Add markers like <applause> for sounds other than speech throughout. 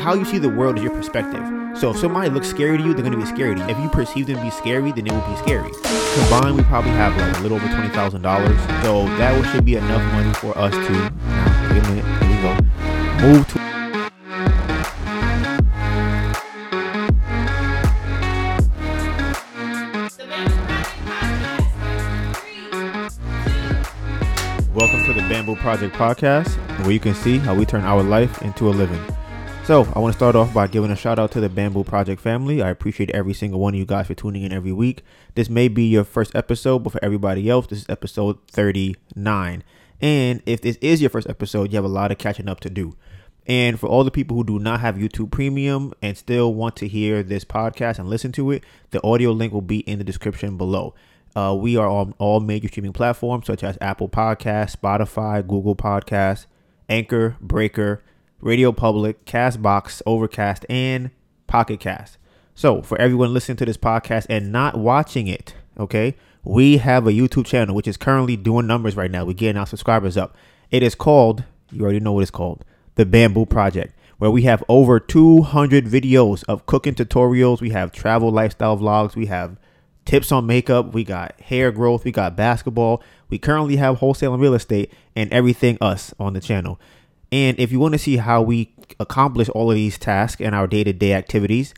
how you see the world is your perspective. So if somebody looks scary to you, they're gonna be scary to you. If you perceive them to be scary, then it will be scary. Combined, we probably have like a little over twenty thousand dollars. So that should be enough money for us to. Wait a minute. Here we go. Move to. Welcome to the Bamboo Project Podcast, where you can see how we turn our life into a living. So, I want to start off by giving a shout out to the Bamboo Project family. I appreciate every single one of you guys for tuning in every week. This may be your first episode, but for everybody else, this is episode 39. And if this is your first episode, you have a lot of catching up to do. And for all the people who do not have YouTube Premium and still want to hear this podcast and listen to it, the audio link will be in the description below. Uh, we are on all major streaming platforms such as Apple Podcasts, Spotify, Google Podcasts, Anchor, Breaker, Radio Public, Castbox, Overcast, and Pocket Cast. So, for everyone listening to this podcast and not watching it, okay, we have a YouTube channel which is currently doing numbers right now. We're getting our subscribers up. It is called, you already know what it's called, The Bamboo Project, where we have over 200 videos of cooking tutorials. We have travel lifestyle vlogs. We have tips on makeup, we got hair growth, we got basketball. We currently have wholesale and real estate and everything us on the channel. And if you want to see how we accomplish all of these tasks and our day to day activities,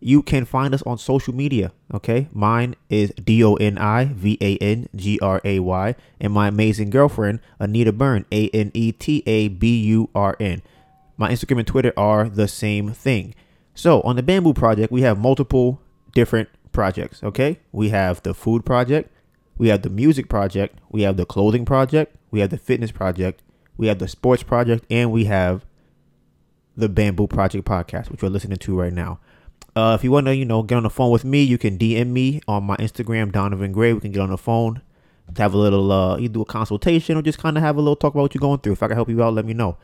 you can find us on social media. Okay. Mine is D O N I V A N G R A Y. And my amazing girlfriend, Aneta Burn, A N E T A B U R N. My Instagram and Twitter are the same thing. So on the Bamboo Project, we have multiple different projects. Okay. We have the food project, we have the music project, we have the clothing project, we have the fitness project, we have the sports project, and we have the Bamboo Project podcast, which we're listening to right now. Uh, if you want to, you know, get on the phone with me, you can DM me on my Instagram, Donivan Gray. We can get on the phone to have a little, uh, do a consultation or just kind of have a little talk about what you're going through. If I can help you out, let me know.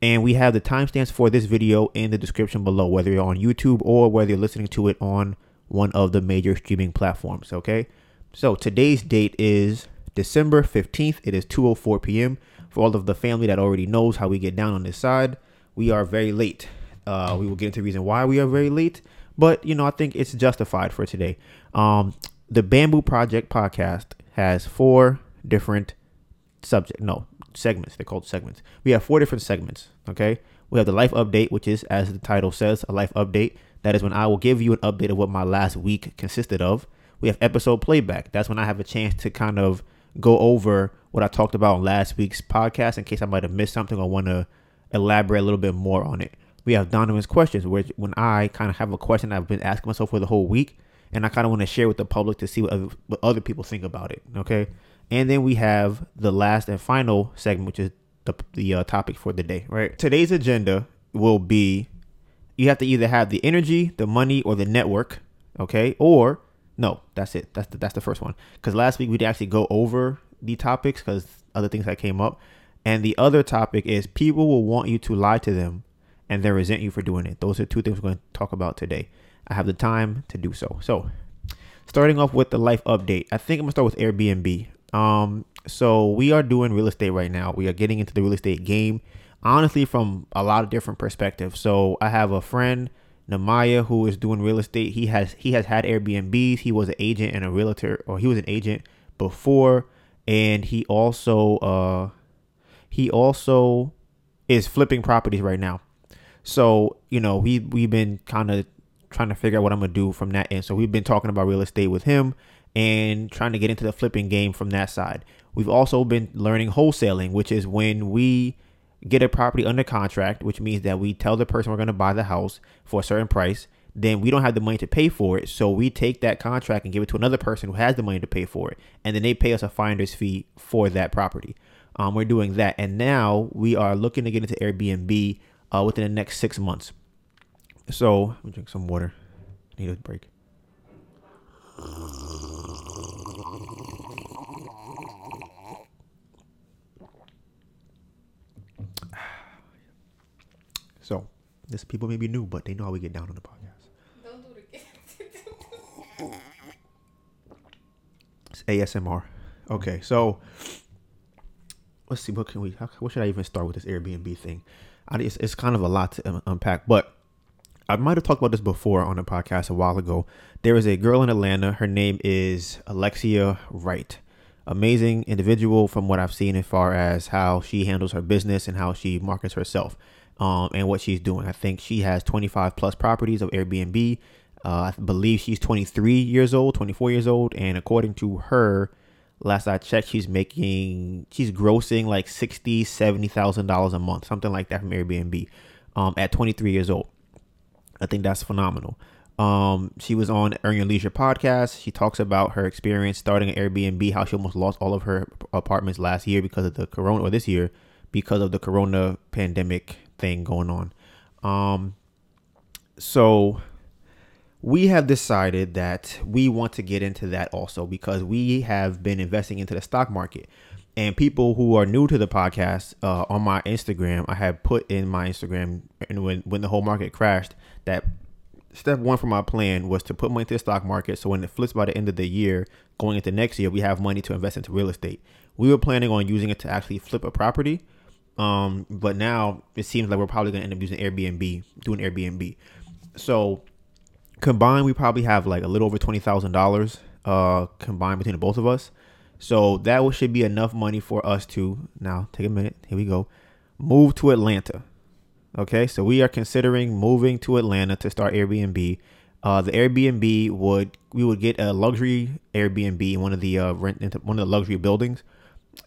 And we have the timestamps for this video in the description below, whether you're on YouTube or whether you're listening to it on one of the major streaming platforms. Okay. So today's date is December 15th. It is 2:04 p.m. For all of the family that already knows how we get down on this side, we are very late. Uh, we will get into the reason why we are very late, but you know I think it's justified for today. Um, the Bamboo Project podcast has four different subject no segments. They're called segments. We have four different segments. Okay, we have the life update, which is as the title says, a life update. That is when I will give you an update of what my last week consisted of. We have episode playback. That's when I have a chance to kind of go over what I talked about on last week's podcast in case I might have missed something or want to elaborate a little bit more on it. We have Donivan's questions, which when I kind of have a question I've been asking myself for the whole week, and I kind of want to share with the public to see what other, what other people think about it. Okay, and then we have the last and final segment, which is the the uh, topic for the day. Right, today's agenda will be you have to either have the energy, the money, or the network. Okay, or no, that's it. That's the, that's the first one. Because last week we did actually go over the topics because other things that came up, and the other topic is people will want you to lie to them, and they resent you for doing it. Those are two things we're going to talk about today. I have the time to do so. So, starting off with the life update, I think I'm gonna start with Airbnb. Um, so we are doing real estate right now. We are getting into the real estate game honestly from a lot of different perspectives. So I have a friend, Namaya, who is doing real estate. He has he has had Airbnbs. He was an agent and a realtor, or he was an agent before, and he also uh he also is flipping properties right now. So you know we we've been kind of trying to figure out what I'm gonna do from that end. So we've been talking about real estate with him and trying to get into the flipping game from that side. We've also been learning wholesaling, which is when we get a property under contract, which means that we tell the person we're going to buy the house for a certain price. Then we don't have the money to pay for it. So we take that contract and give it to another person who has the money to pay for it. And then they pay us a finder's fee for that property. Um, we're doing that. And now we are looking to get into Airbnb uh, within the next six months. So me drink some water. Need a break. So this people may be new, but they know how we get down on the podcast. Don't do it again. it's ASMR. Okay, so let's see. What can we? How, what should I even start with this Airbnb thing? I, it's, it's kind of a lot to um, unpack, but I might have talked about this before on the podcast a while ago. There is a girl in Atlanta. Her name is Alexia Wright. Amazing individual from what I've seen as far as how she handles her business and how she markets herself um, and what she's doing. I think she has 25 plus properties of Airbnb. Uh, I believe she's 23 years old, 24 years old, and according to her, last I checked, she's making she's grossing like 60, 70 thousand dollars a month, something like that from Airbnb, um, at 23 years old. I think that's phenomenal. Um, she was on Earn Your Leisure podcast. She talks about her experience starting an Airbnb, how she almost lost all of her apartments last year because of the corona, or this year because of the corona pandemic thing going on. Um, so we have decided that we want to get into that also because we have been investing into the stock market. And people who are new to the podcast uh, on my Instagram, I have put in my Instagram, and when when the whole market crashed, that step one for my plan was to put money into the stock market. So when it flips by the end of the year, going into next year, we have money to invest into real estate. We were planning on using it to actually flip a property, um, but now it seems like we're probably to end up using Airbnb, doing Airbnb. So combined, we probably have like a little over twenty thousand dollars uh, combined between the both of us. So that should be enough money for us to now take a minute. Here we go. Move to Atlanta. Okay, so we are considering moving to Atlanta to start Airbnb. Uh, the Airbnb would we would get a luxury Airbnb in one of the uh, rent one of the luxury buildings,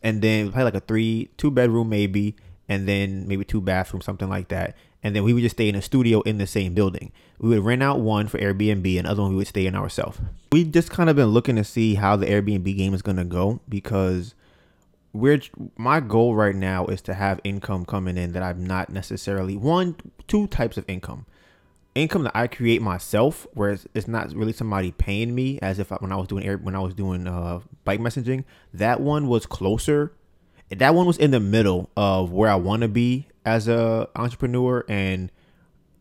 and then probably like a three two bedroom maybe, and then maybe two bathrooms something like that and then we would just stay in a studio in the same building. We would rent out one for Airbnb, and other one we would stay in ourselves. We just kind of been looking to see how the Airbnb game is gonna go because we're my goal right now is to have income coming in that I'm not necessarily one two types of income. Income that I create myself, where it's, it's not really somebody paying me, as if I, when I was doing air, when I was doing uh, bike messaging. That one was closer. That one was in the middle of where I want to be as a entrepreneur and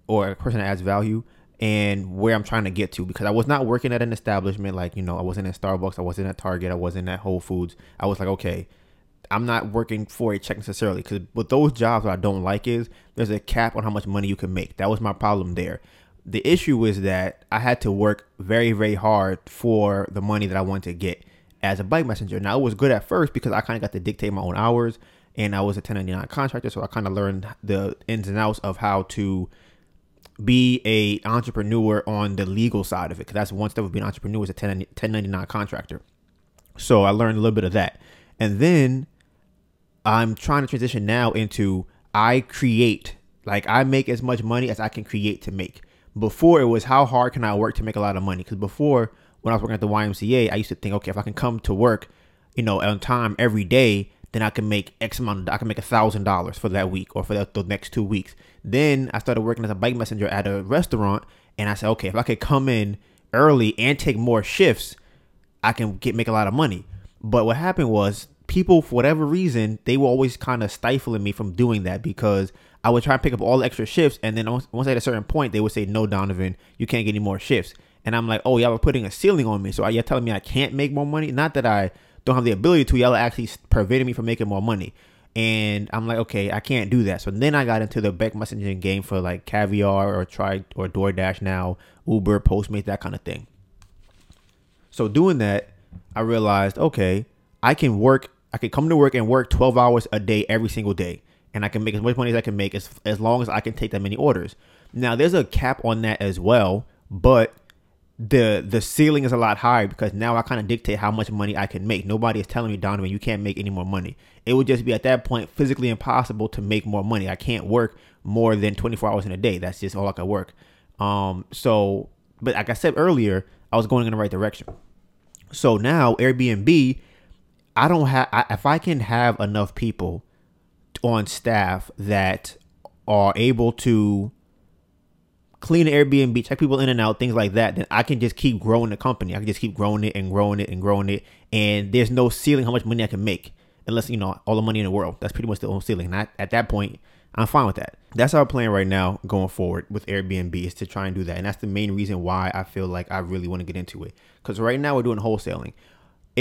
or a person that adds value and where I'm trying to get to because I was not working at an establishment like you know I wasn't at Starbucks, I wasn't at Target, I wasn't at Whole Foods. I was like, okay, I'm not working for a check necessarily because with those jobs, what I don't like is there's a cap on how much money you can make. That was my problem there. The issue is that I had to work very, very hard for the money that I wanted to get as a bike messenger. Now it was good at first because I kind of got to dictate my own hours and I was a 1099 contractor, so I kind of learned the ins and outs of how to be a entrepreneur on the legal side of it. Because that's one step of being an entrepreneur is a 10, 1099 contractor. So I learned a little bit of that, and then I'm trying to transition now into I create, like I make as much money as I can create to make. Before it was how hard can I work to make a lot of money? Because before when I was working at the YMCA, I used to think, okay, if I can come to work, you know, on time every day, then I can make X amount. Of, I can make a thousand dollars for that week or for the, the next two weeks. Then I started working as a bike messenger at a restaurant, and I said, okay, if I could come in early and take more shifts, I can get make a lot of money. But what happened was people, for whatever reason, they were always kind of stifling me from doing that because I would try to pick up all the extra shifts, and then once at a certain point, they would say, "No, Donivan, you can't get any more shifts." And I'm like, "Oh, y'all are putting a ceiling on me, so you telling me I can't make more money? Not that I don't have the ability to, y'all are actually preventing me from making more money. And I'm like, okay, I can't do that. So then I got into the back messaging game for like Caviar or Try or DoorDash now, Uber, Postmates, that kind of thing. So doing that, I realized, okay, I can work, I can come to work and work 12 hours a day every single day. And I can make as much money as I can make as, as long as I can take that many orders. Now, there's a cap on that as well, but the the ceiling is a lot higher because now I kind of dictate how much money I can make. Nobody is telling me, Donivan, you can't make any more money. It would just be at that point physically impossible to make more money. I can't work more than 24 hours in a day. That's just all I can work. Um, so, but like I said earlier, I was going in the right direction. So now Airbnb, I don't have. If I can have enough people on staff that are able to clean Airbnb, check people in and out, things like that, then I can just keep growing the company. I can just keep growing it and growing it and growing it. And there's no ceiling how much money I can make. Unless, you know, all the money in the world. That's pretty much the only ceiling. And at that point, I'm fine with that. That's our plan right now going forward with Airbnb is to try and do that. And that's the main reason why I feel like I really want to get into it. Because right now we're doing wholesaling.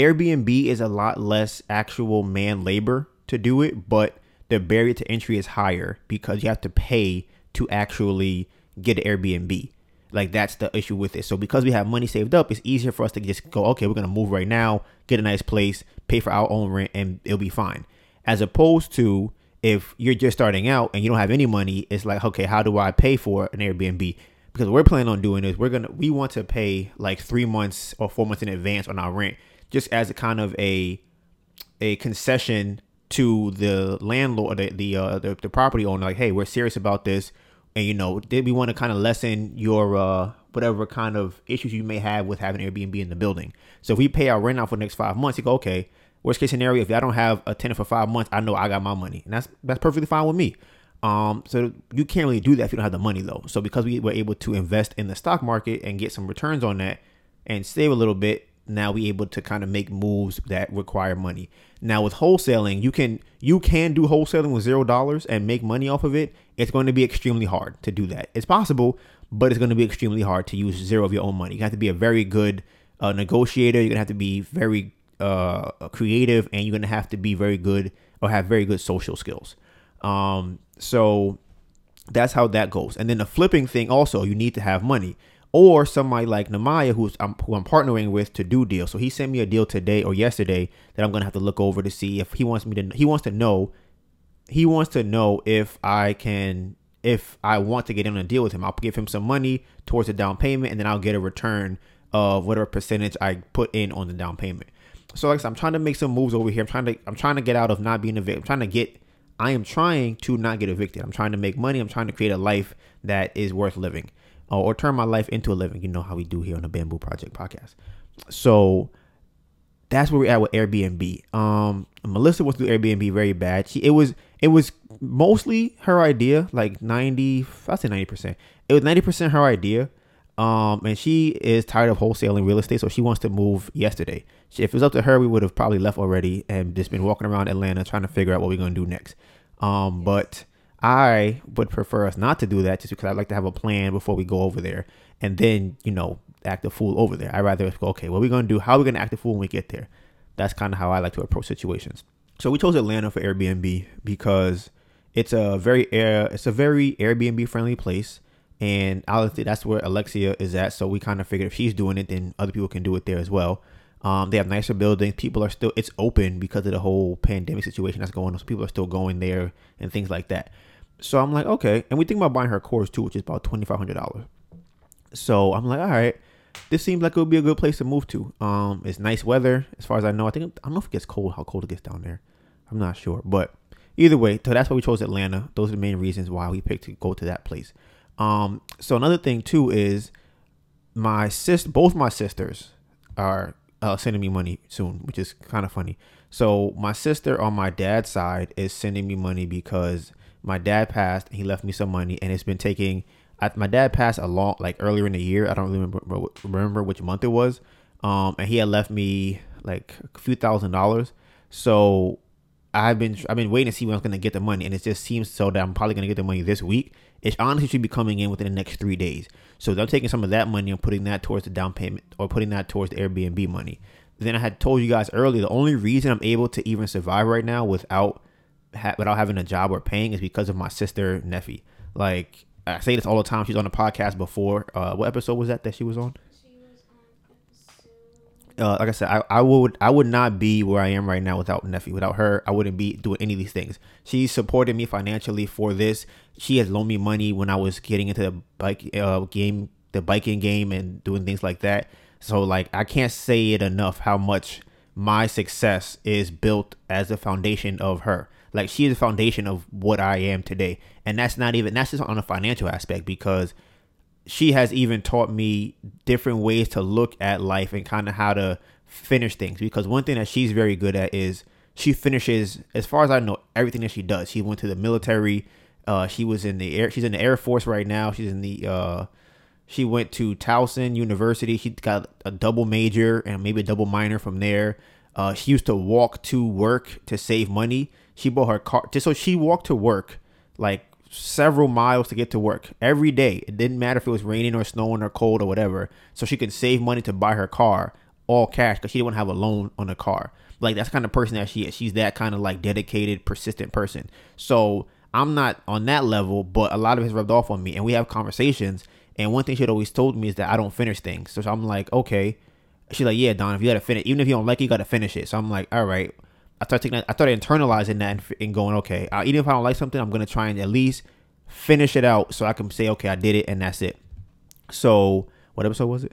Airbnb is a lot less actual man labor to do it, but the barrier to entry is higher because you have to pay to actually get an Airbnb. Like that's the issue with it. So because we have money saved up, it's easier for us to just go, okay, we're gonna move right now, get a nice place, pay for our own rent, and it'll be fine. As opposed to if you're just starting out and you don't have any money, it's like, okay, how do I pay for an Airbnb? Because we're planning on doing is we're gonna we want to pay like three months or four months in advance on our rent, just as a kind of a a concession to the landlord, the the, uh, the the property owner, like, hey, we're serious about this, and you know, did we want to kind of lessen your uh whatever kind of issues you may have with having Airbnb in the building. So if we pay our rent out for the next five months, you go, okay, worst case scenario, if I don't have a tenant for five months, I know I got my money, and that's that's perfectly fine with me. Um, so you can't really do that if you don't have the money though. So because we were able to invest in the stock market and get some returns on that and save a little bit, now we able to kind of make moves that require money. Now with wholesaling, you can you can do wholesaling with zero dollars and make money off of it. It's going to be extremely hard to do that. It's possible, but it's going to be extremely hard to use zero of your own money. You have to be a very good uh, negotiator. You're gonna have to be very uh, creative, and you're gonna have to be very good or have very good social skills. Um, so that's how that goes. And then the flipping thing also, you need to have money. Or somebody like Namaya, who's I'm, who I'm partnering with to do deals. So he sent me a deal today or yesterday that I'm gonna have to look over to see if he wants me to. He wants to know. He wants to know if I can, if I want to get in a deal with him. I'll give him some money towards the down payment, and then I'll get a return of whatever percentage I put in on the down payment. So like I said, I'm trying to make some moves over here. I'm trying to I'm trying to get out of not being a victim. I'm trying to get I am trying to not get evicted. I'm trying to make money. I'm trying to create a life that is worth living or, or turn my life into a living. You know how we do here on the Bamboo Project podcast. So that's where we're at with Airbnb. Um, Melissa wants to Airbnb very bad. She it was it was mostly her idea, like ninety, I say ninety percent. It was ninety percent her idea. Um, and she is tired of wholesaling real estate, so she wants to move yesterday. If it was up to her, we would have probably left already and just been walking around Atlanta trying to figure out what we're gonna do next. Um, but I would prefer us not to do that just because I'd like to have a plan before we go over there and then, you know, act a fool over there. I'd rather go, okay, what are we gonna do? How are we gonna act a fool when we get there? That's kind of how I like to approach situations. So we chose Atlanta for Airbnb because it's a very air, it's a very Airbnb friendly place and obviously that's where Alexia is at. So we kind of figured if she's doing it, then other people can do it there as well. Um, they have nicer buildings. People are still it's open because of the whole pandemic situation that's going on. So people are still going there and things like that. So I'm like, okay. And we think about buying her course too, which is about twenty five hundred dollars. So I'm like, all right, this seems like it would be a good place to move to. Um, it's nice weather as far as I know. I think I don't know if it gets cold, how cold it gets down there. I'm not sure, but either way, so that's why we chose Atlanta. Those are the main reasons why we picked to go to that place. Um, so another thing too is my sis, both my sisters are uh, sending me money soon, which is kind of funny. So my sister on my dad's side is sending me money because my dad passed. He left me some money, and it's been taking. I, my dad passed a long, like earlier in the year. I don't remember remember which month it was. Um, and he had left me like a few thousand dollars. So I've been I've been waiting to see when I'm gonna get the money, and it just seems so that I'm probably gonna get the money this week. It honestly should be coming in within the next three days. So I'm taking some of that money and putting that towards the down payment or putting that towards the Airbnb money. Then I had told you guys earlier the only reason I'm able to even survive right now without ha- without having a job or paying is because of my sister Neffy. Like I say this all the time. She's on the podcast before. Uh, what episode was that that she was on? uh, like I said, I, I would I would not be where I am right now without Neffy. Without her, I wouldn't be doing any of these things. She supported me financially for this. She has loaned me money when I was getting into the bike uh, game, the biking game, and doing things like that. So like I can't say it enough how much my success is built as a foundation of her. Like she is the foundation of what I am today, and that's not even that's just on a financial aspect because she has even taught me different ways to look at life and kind of how to finish things. Because one thing that she's very good at is she finishes as far as i know everything that she does. She went to the military uh she was in the air she's in the air force right now. She's in the uh she went to towson university. She got a double major and maybe a double minor from there. Uh she used to walk to work to save money she bought her car just so she walked to work like several miles to get to work every day. It didn't matter if it was raining or snowing or cold or whatever. So she could save money to buy her car all cash because she didn't want to have a loan on a car. Like that's kind of person that she is. She's that kind of like dedicated, persistent person. So I'm not on that level, but a lot of it's rubbed off on me, and we have conversations. And one thing she had always told me is that I don't finish things. So I'm like, okay. She's like, yeah, Don, if you gotta finish, even if you don't like it, you gotta finish it. So I'm like, all right. I started taking I started internalizing that and, and going, okay, uh, even if I don't like something, I'm gonna try and at least finish it out so I can say, okay, I did it, and that's it. So what episode was it?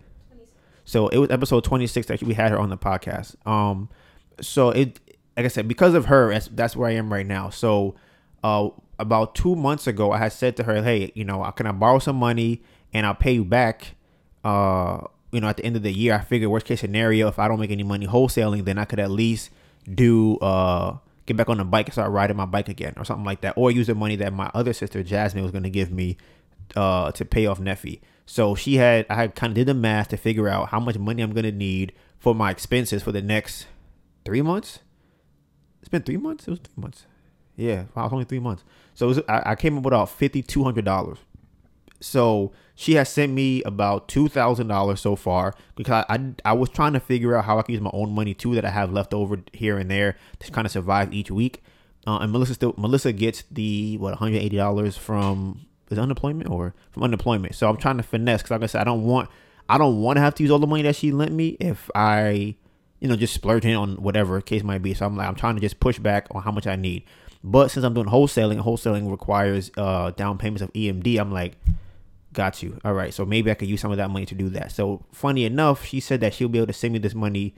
So it was episode 26 that we had her on the podcast. Um, so it, like I said, because of her, that's, that's where I am right now. So, uh, about two months ago, I had said to her, "Hey, you know, I can I borrow some money and I'll pay you back?" Uh, you know, at the end of the year, I figured worst case scenario, if I don't make any money wholesaling, then I could at least do uh get back on the bike and start riding my bike again or something like that, or use the money that my other sister Jasmine was going to give me uh to pay off Neffy. So she had I had kind of did the math to figure out how much money I'm going to need for my expenses for the next three months. It's been three months. It was three months. Yeah, wow, it's only three months. So was, I, I, came up with about fifty two hundred dollars. So she has sent me about two thousand dollars so far because I, I, was trying to figure out how I can use my own money too that I have left over here and there to kind of survive each week. Uh, and Melissa still Melissa gets the what one hundred eighty dollars from is unemployment or from unemployment. So I'm trying to finesse because like I said I don't want I don't want to have to use all the money that she lent me if I you know just splurging on whatever case might be. So I'm like I'm trying to just push back on how much I need. But since I'm doing wholesaling, wholesaling requires uh, down payments of EMD. I'm like, got you. All right, so maybe I could use some of that money to do that. So funny enough, she said that she'll be able to send me this money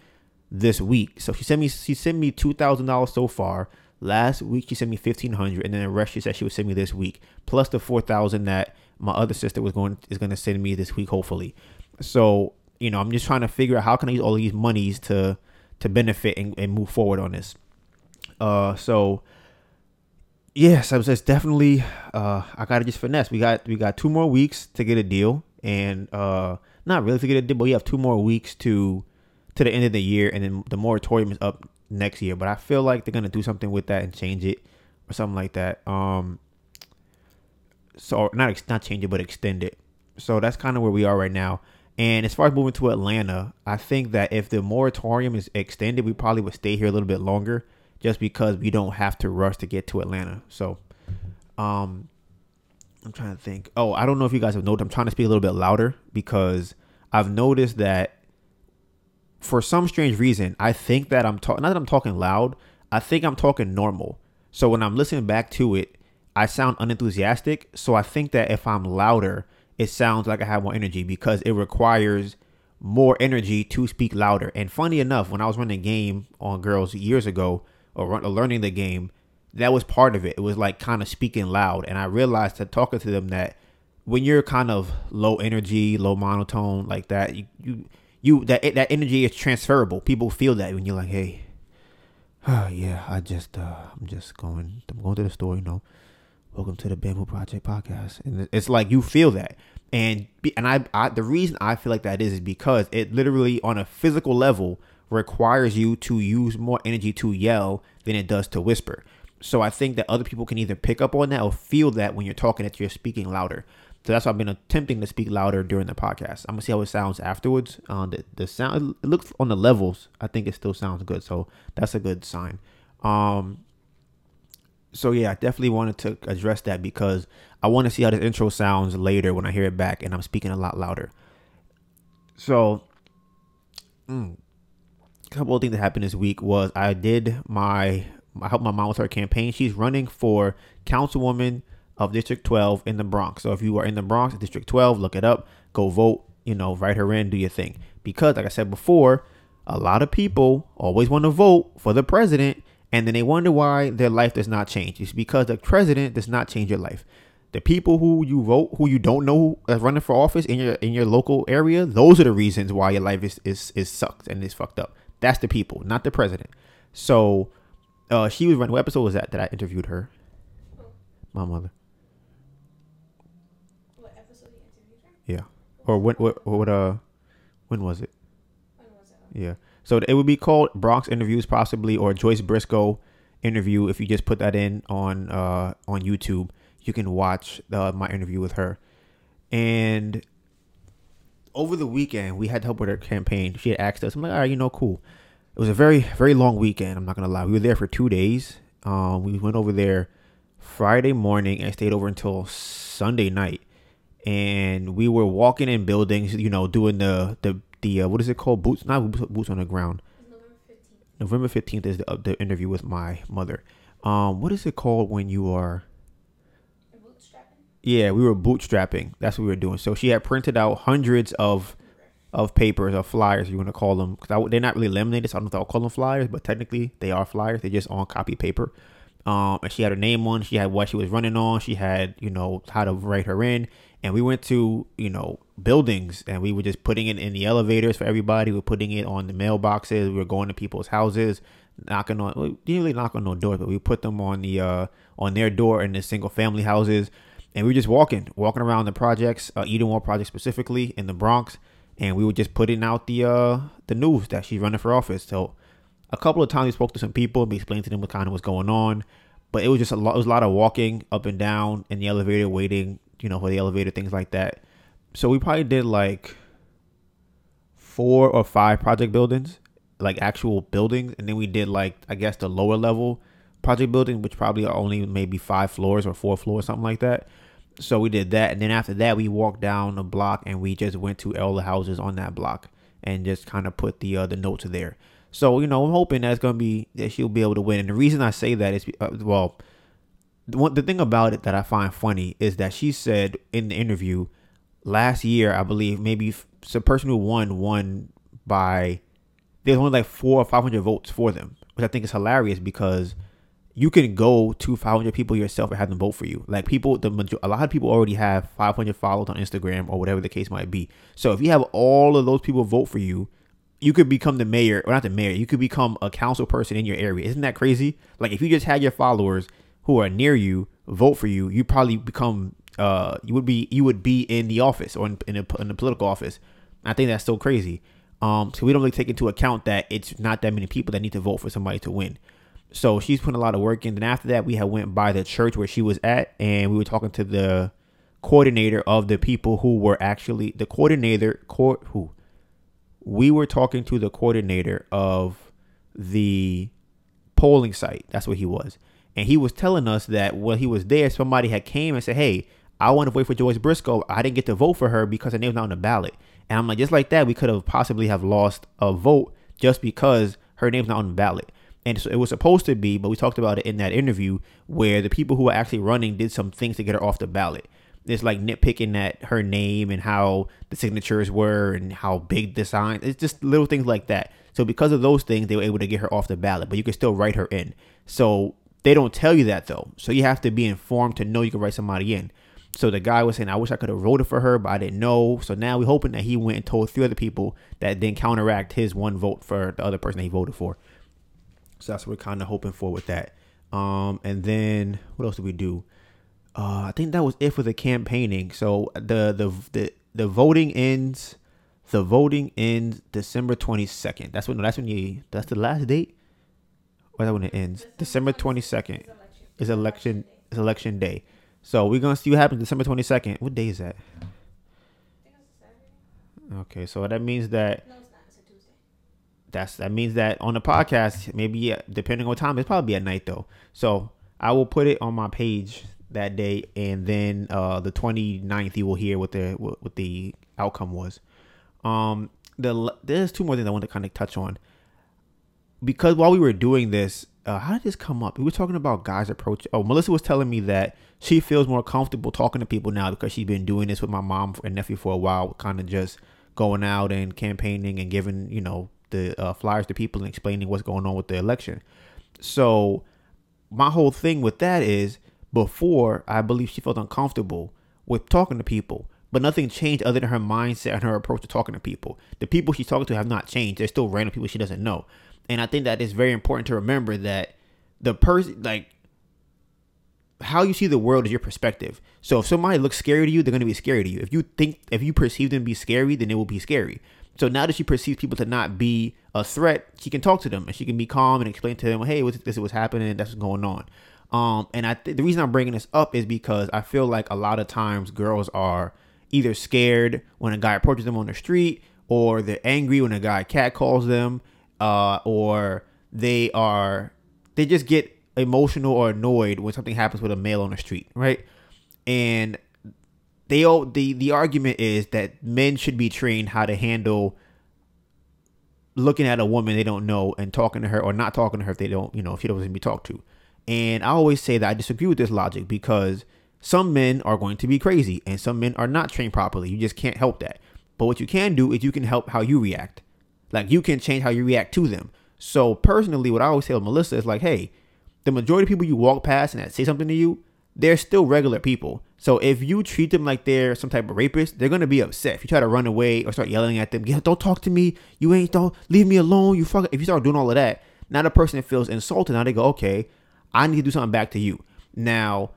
this week. So she sent me she sent me two thousand dollars so far. Last week she sent me fifteen hundred, and then the rest she said she would send me this week, plus the four thousand that my other sister was going is going to send me this week, hopefully. So you know, I'm just trying to figure out how can I use all these monies to to benefit and, and move forward on this. Uh, so yes, I was just definitely uh I gotta just finesse. We got we got two more weeks to get a deal and uh not really to get a deal, but we have two more weeks to to the end of the year and then the moratorium is up next year. But I feel like they're gonna do something with that and change it or something like that. Um so not not change it but extend it. So that's kind of where we are right now. And as far as moving to Atlanta, I think that if the moratorium is extended, we probably would stay here a little bit longer just because we don't have to rush to get to Atlanta. So, um, I'm trying to think. Oh, I don't know if you guys have noticed. I'm trying to speak a little bit louder because I've noticed that for some strange reason, I think that I'm talking. Not that I'm talking loud. I think I'm talking normal. So when I'm listening back to it, I sound unenthusiastic. So I think that if I'm louder, it sounds like I have more energy because it requires more energy to speak louder. And funny enough, when I was running a game on girls years ago, or learning the game, that was part of it. It was like kind of speaking loud, and I realized that talking to them that when you're kind of low energy, low monotone like that, you you you that that energy is transferable. People feel that when you're like, hey, oh, <sighs> yeah, I just uh, I'm just going, I'm going to the store, you know. Welcome to the Bamboo Project podcast, and it's like you feel that, and and I, I the reason I feel like that is is because it literally on a physical level requires you to use more energy to yell than it does to whisper. So I think that other people can either pick up on that or feel that when you're talking that you're speaking louder. So that's why I've been attempting to speak louder during the podcast. I'm gonna see how it sounds afterwards. Uh, the the sound it looks on the levels. I think it still sounds good. So that's a good sign. Um. So yeah, I definitely wanted to address that because I want to see how this intro sounds later when I hear it back and I'm speaking a lot louder. So. Mm, couple of things that happened this week was I did my I helped my mom with her campaign. She's running for councilwoman of District 12 in the Bronx. So if you are in the Bronx, District 12, look it up, go vote, you know, write her in, do your thing. Because like I said before, a lot of people always want to vote for the president and then they wonder why their life does not change. It's because the president does not change your life. The people who you vote, who you don't know are running for office in your in your local area, those are the reasons why your life is is, is sucked and is fucked up. That's the people, not the president. So uh, she was running. What episode was that that I interviewed her? My mother. What episode you interviewed her? Yeah. Or when? What? What? Uh, when was it? When was it? Yeah. So it would be called Bronx interviews, possibly, or Joyce Briscoe interview. If you just put that in on uh on YouTube, you can watch uh, my interview with her. And over the weekend, we had to help with her campaign. She had asked us, I'm like, all right, you know, cool. it was a very very long weekend. I'm not gonna lie. We were there for two days. Um, we went over there Friday morning and stayed over until Sunday night. And we were walking in buildings, you know, doing the the the uh, what is it called? Boots, not boots on the ground. November fifteenth is the, uh, the interview with my mother. Um, what is it called when you are? Yeah, we were bootstrapping. That's what we were doing. So she had printed out hundreds of of papers or flyers, you want to call them, because they're not really laminated. So I don't know if I'll call them flyers, but technically they are flyers. They're just on copy paper. Um, and she had her name on. She had what she was running on. She had you know how to write her in. And we went to you know buildings, and we were just putting it in the elevators for everybody. We were putting it on the mailboxes. We were going to people's houses, knocking on. We didn't really knock on no doors, but we put them on the uh on their door in the single family houses. And we were just walking, walking around the projects, uh, Edenwald project specifically in the Bronx, and we were just putting out the uh the news that she's running for office. So a couple of times we spoke to some people, and we explained to them what kind of was going on, but it was just a lot. It was a lot of walking up and down in the elevator, waiting, you know, for the elevator, things like that. So we probably did like four or five project buildings, like actual buildings, and then we did like I guess the lower level project building, which probably only maybe five floors or four floors, something like that so we did that, and then after that, we walked down the block and we just went to all the houses on that block and just kind of put the uh, the notes there. So you know, I'm hoping that's gonna be that she'll be able to win. And the reason I say that is, uh, well, the, one, the thing about it that I find funny is that she said in the interview last year, I believe maybe the person who won won by there's only like four or five hundred votes for them, which I think is hilarious because you can go to 500 people yourself and have them vote for you. Like people, the a lot of people already have 500 followers on Instagram or whatever the case might be. So if you have all of those people vote for you, you could become the mayor, or not the mayor. You could become a council person in your area. Isn't that crazy? Like if you just had your followers who are near you vote for you, you probably become, uh, you would be, you would be in the office or in, in a, in a political office. I think that's so crazy. Um, so we don't really take into account that it's not that many people that need to vote for somebody to win. So she's putting a lot of work in. Then after that, we had went by the church where she was at, and we were talking to the coordinator of the people who were actually the coordinator. Court who we were talking to the coordinator of the polling site. That's what he was, and he was telling us that while he was there, somebody had came and said, "Hey, I want to vote for Joyce Briscoe. I didn't get to vote for her because her name's not on the ballot." And I'm like, just like that, we could have possibly have lost a vote just because her name's not on the ballot. And so it was supposed to be, but we talked about it in that interview where the people who were actually running did some things to get her off the ballot. It's like nitpicking at her name and how the signatures were and how big the sign. It's just little things like that. So because of those things, they were able to get her off the ballot, but you can still write her in. So they don't tell you that though. So you have to be informed to know you can write somebody in. So the guy was saying, I wish I could have voted for her, but I didn't know. So now we're hoping that he went and told three other people that then counteract his one vote for the other person he voted for. So that's what we're kind of hoping for with that. Um, and then what else did we do? Uh, I think that was it for the campaigning. So the the the the voting ends. The voting ends December twenty second. That's when that's when you that's the last date. Or that when it ends? December twenty second is election is election day. So we're gonna see what happens December twenty second. What day is that? Okay, so that means that that's that means that on the podcast, maybe depending on time, it's probably at night though. So I will put it on my page that day, and then uh, the 29th you will hear what the what, what the outcome was. Um, the there's two more things I want to kind of touch on because while we were doing this, uh, how did this come up? We were talking about guys approach. Oh, Melissa was telling me that she feels more comfortable talking to people now because she's been doing this with my mom and nephew for a while, kind of just going out and campaigning and giving you know the uh, flyers to people and explaining what's going on with the election. So my whole thing with that is before I believe she felt uncomfortable with talking to people, but nothing changed other than her mindset and her approach to talking to people. The people she's talking to have not changed. They're still random people she doesn't know. And I think that it's very important to remember that the person like how you see the world is your perspective. So if somebody looks scary to you, they're gonna be scary to you. If you think if you perceive them to be scary, then it will be scary. So now that she perceives people to not be a threat, she can talk to them and she can be calm and explain to them, hey, this is what's happening, that's what's going on. Um, and I th- the reason I'm bringing this up is because I feel like a lot of times girls are either scared when a guy approaches them on the street, or they're angry when a guy cat calls them, uh, or they are they just get emotional or annoyed when something happens with a male on the street, right? And they all the the argument is that men should be trained how to handle looking at a woman they don't know and talking to her or not talking to her if they don't, you know, if she doesn't be talked to. And I always say that I disagree with this logic because some men are going to be crazy and some men are not trained properly. You just can't help that. But what you can do is you can help how you react. Like you can change how you react to them. So personally, what I always tell Melissa is like, hey, the majority of people you walk past and that say something to you, they're still regular people. So if you treat them like they're some type of rapist, they're gonna be upset. If you try to run away or start yelling at them, don't talk to me. You ain't don't leave me alone. You fuck. If you start doing all of that, now the person feels insulted. Now they go, okay, I need to do something back to you. Now,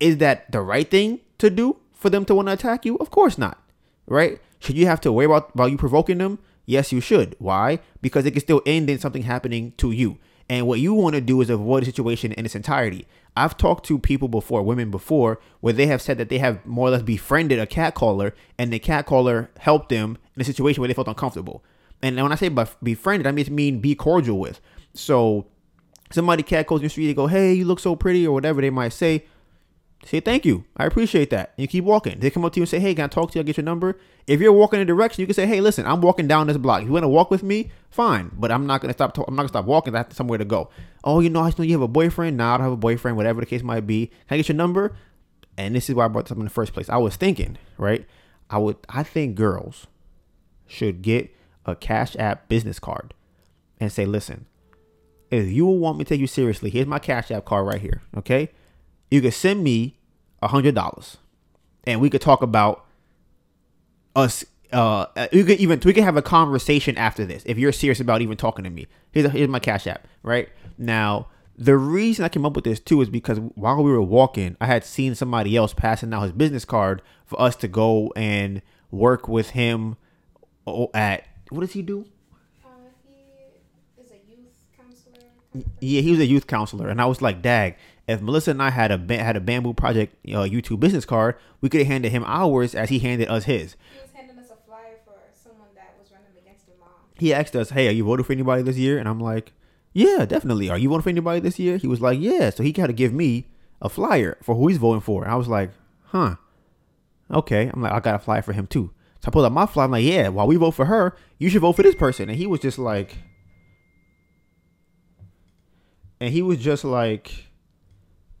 is that the right thing to do for them to want to attack you? Of course not. Right? Should you have to worry about about you provoking them? Yes, you should. Why? Because it can still end in something happening to you. And what you want to do is avoid the situation in its entirety. I've talked to people before, women before, where they have said that they have more or less befriended a cat caller, and the cat caller helped them in a situation where they felt uncomfortable. And when I say befriended, I mean be cordial with. So somebody cat calls in the street, they go, "Hey, you look so pretty," or whatever they might say say thank you. I appreciate that. And you keep walking. They come up to you and say, hey, can I talk to you? I'll get your number. If you're walking in a direction, you can say, hey, listen, I'm walking down this block. If you want to walk with me, fine. But I'm not gonna stop. I'm not gonna stop walking. I have somewhere to go. Oh, you know, I know you have a boyfriend. Now nah, I don't have a boyfriend. Whatever the case might be. Can I get your number? And this is why I brought this up in the first place. I was thinking, right? I would. I think girls should get a Cash App business card and say, listen, if you want me to take you seriously, here's my Cash App card right here. Okay you could send me a hundred dollars, and we could talk about us. Uh, you could even we could have a conversation after this if you're serious about even talking to me. Here's a, here's my cash app. Right now, the reason I came up with this too is because while we were walking, I had seen somebody else passing out his business card for us to go and work with him at what does he do? Uh, he is a youth counselor. Yeah, he was a youth counselor, and I was like, "Dag, if Melissa and I had a had a bamboo project uh, YouTube business card, we could have handed him ours as he handed us his. He was handing us a flyer for someone that was running against your mom. He asked us, "Hey, are you voting for anybody this year?" And I'm like, "Yeah, definitely. Are you voting for anybody this year?" He was like, "Yeah." So he got to give me a flyer for who he's voting for. And I was like, "Huh." Okay. I'm like, I got a flyer for him too. So I pulled out my flyer. I'm like, "Yeah, while we vote for her, you should vote for this person." And he was just like, and he was just like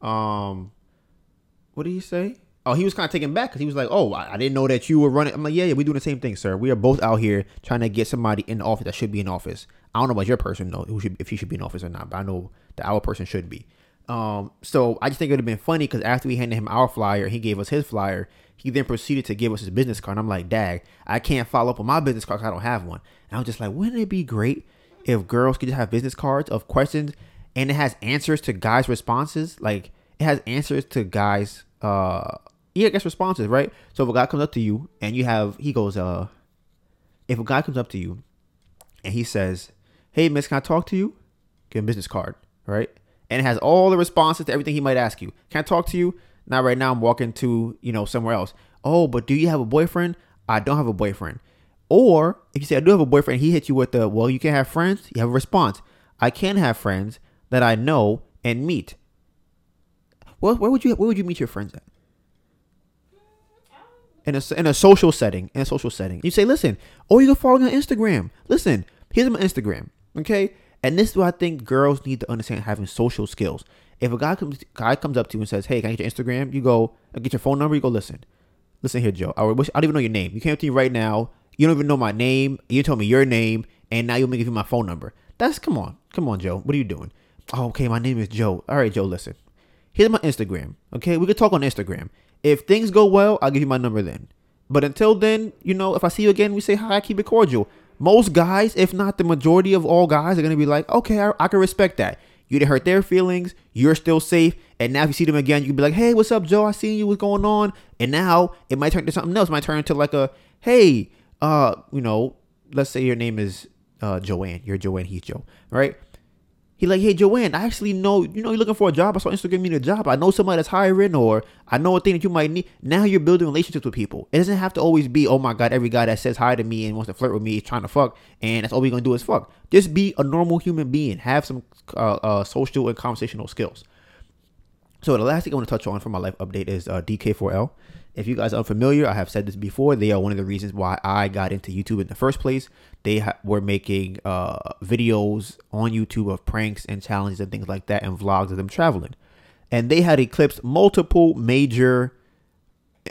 um, what did he say? Oh, he was kind of taken back because he was like, "Oh, I, I, didn't know that you were running." I'm like, "Yeah, yeah, we doing the same thing, sir. We are both out here trying to get somebody in the office that should be in office. I don't know about your person though, who should if he should be in office or not, but I know that our person should be." Um, so I just think it would have been funny because after we handed him our flyer, he gave us his flyer. He then proceeded to give us his business card. And I'm like, "Dag, I can't follow up on my business card because I don't have one." And I was just like, "Wouldn't it be great if girls could just have business cards of questions and it has answers to guys' responses, like?" it has answers to guys uh yeah, I guess responses, right? So if a guy comes up to you and you have he goes, uh if a guy comes up to you and he says, Hey miss, can I talk to you? Give him business card, right? And it has all the responses to everything he might ask you. Can I talk to you? Not right now, I'm walking to, you know, somewhere else. Oh, but do you have a boyfriend? I don't have a boyfriend. Or if you say I do have a boyfriend, he hits you with the well, you can't have friends, you have a response. I can have friends that I know and meet. Well, where would you where would you meet your friends at? In a, in a social setting, in a social setting, you say, listen, oh, you can follow me on Instagram. Listen, here's my Instagram, okay? And this is what I think girls need to understand: having social skills. If a guy comes guy comes up to you and says, "Hey, can I get your Instagram?" You go, I get your phone number. You go, listen, listen here, Joe. I, wish, I don't even know your name. You came up to me right now. You don't even know my name. You told me your name, and now you're gonna give me my phone number. That's come on, come on, Joe. What are you doing? Oh, okay, my name is Joe. All right, Joe. Listen, here's my Instagram. Okay, we could talk on Instagram. If things go well, I'll give you my number then. But until then, you know, if I see you again, we say hi, keep it cordial. Most guys, if not the majority of all guys, are gonna be like, okay, I, I can respect that. You didn't hurt their feelings. You're still safe. And now if you see them again, you can be like, hey, what's up, Joe? I seen you. What's going on? And now it might turn to something else. It might turn into like a, hey, uh, you know, let's say your name is uh, Joanne. You're Joanne. He's Joe, right? He like, hey Joanne, I actually know you know you're looking for a job. I saw Instagram need a job. I know somebody that's hiring, or I know a thing that you might need. Now you're building relationships with people. It doesn't have to always be, oh my god, every guy that says hi to me and wants to flirt with me is trying to fuck, and that's all we're gonna do is fuck. Just be a normal human being. Have some uh, uh, social and conversational skills. So the last thing I want to touch on for my life update is uh, DK4L. If you guys are unfamiliar, I have said this before. They are one of the reasons why I got into YouTube in the first place. They ha- were making uh, videos on YouTube of pranks and challenges and things like that, and vlogs of them traveling. And they had eclipsed multiple major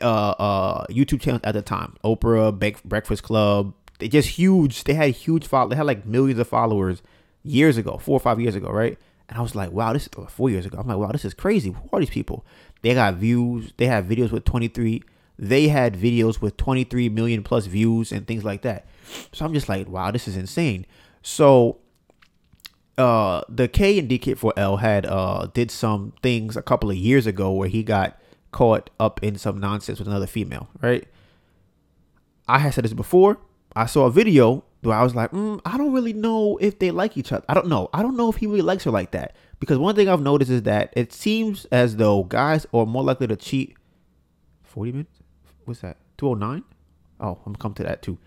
uh, uh, YouTube channels at the time: Oprah, Be- Breakfast Club. They just huge. They had huge follow. They had like millions of followers years ago, four or five years ago, right? And I was like, wow, this is four years ago. I'm like, wow, this is crazy. Who are these people? They got views. They have videos with 23. They had videos with 23 million plus views and things like that. So I'm just like, wow, this is insane. So uh the K and DK4L had uh did some things a couple of years ago where he got caught up in some nonsense with another female, right? I had said this before. I saw a video where I was like, mm, I don't really know if they like each other. I don't know. I don't know if he really likes her like that. Because one thing I've noticed is that it seems as though guys are more likely to cheat. 40 minutes? What's that? 209? Oh, I'm come to that too.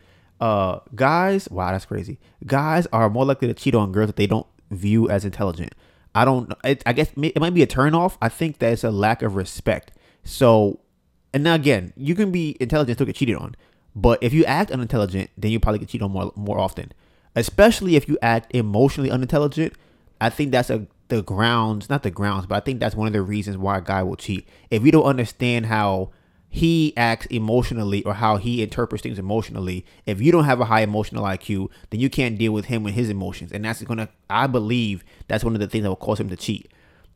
Uh, guys, wow, that's crazy. Guys are more likely to cheat on girls that they don't view as intelligent. I don't. It, I guess it might be a turn off. I think that it's a lack of respect. So, and now again, you can be intelligent still get cheated on, but if you act unintelligent, then you probably get cheated on more more often. Especially if you act emotionally unintelligent. I think that's a the grounds, not the grounds, but I think that's one of the reasons why a guy will cheat. If you don't understand how he acts emotionally or how he interprets things emotionally, if you don't have a high emotional IQ, then you can't deal with him and his emotions. And that's gonna I believe that's one of the things that will cause him to cheat.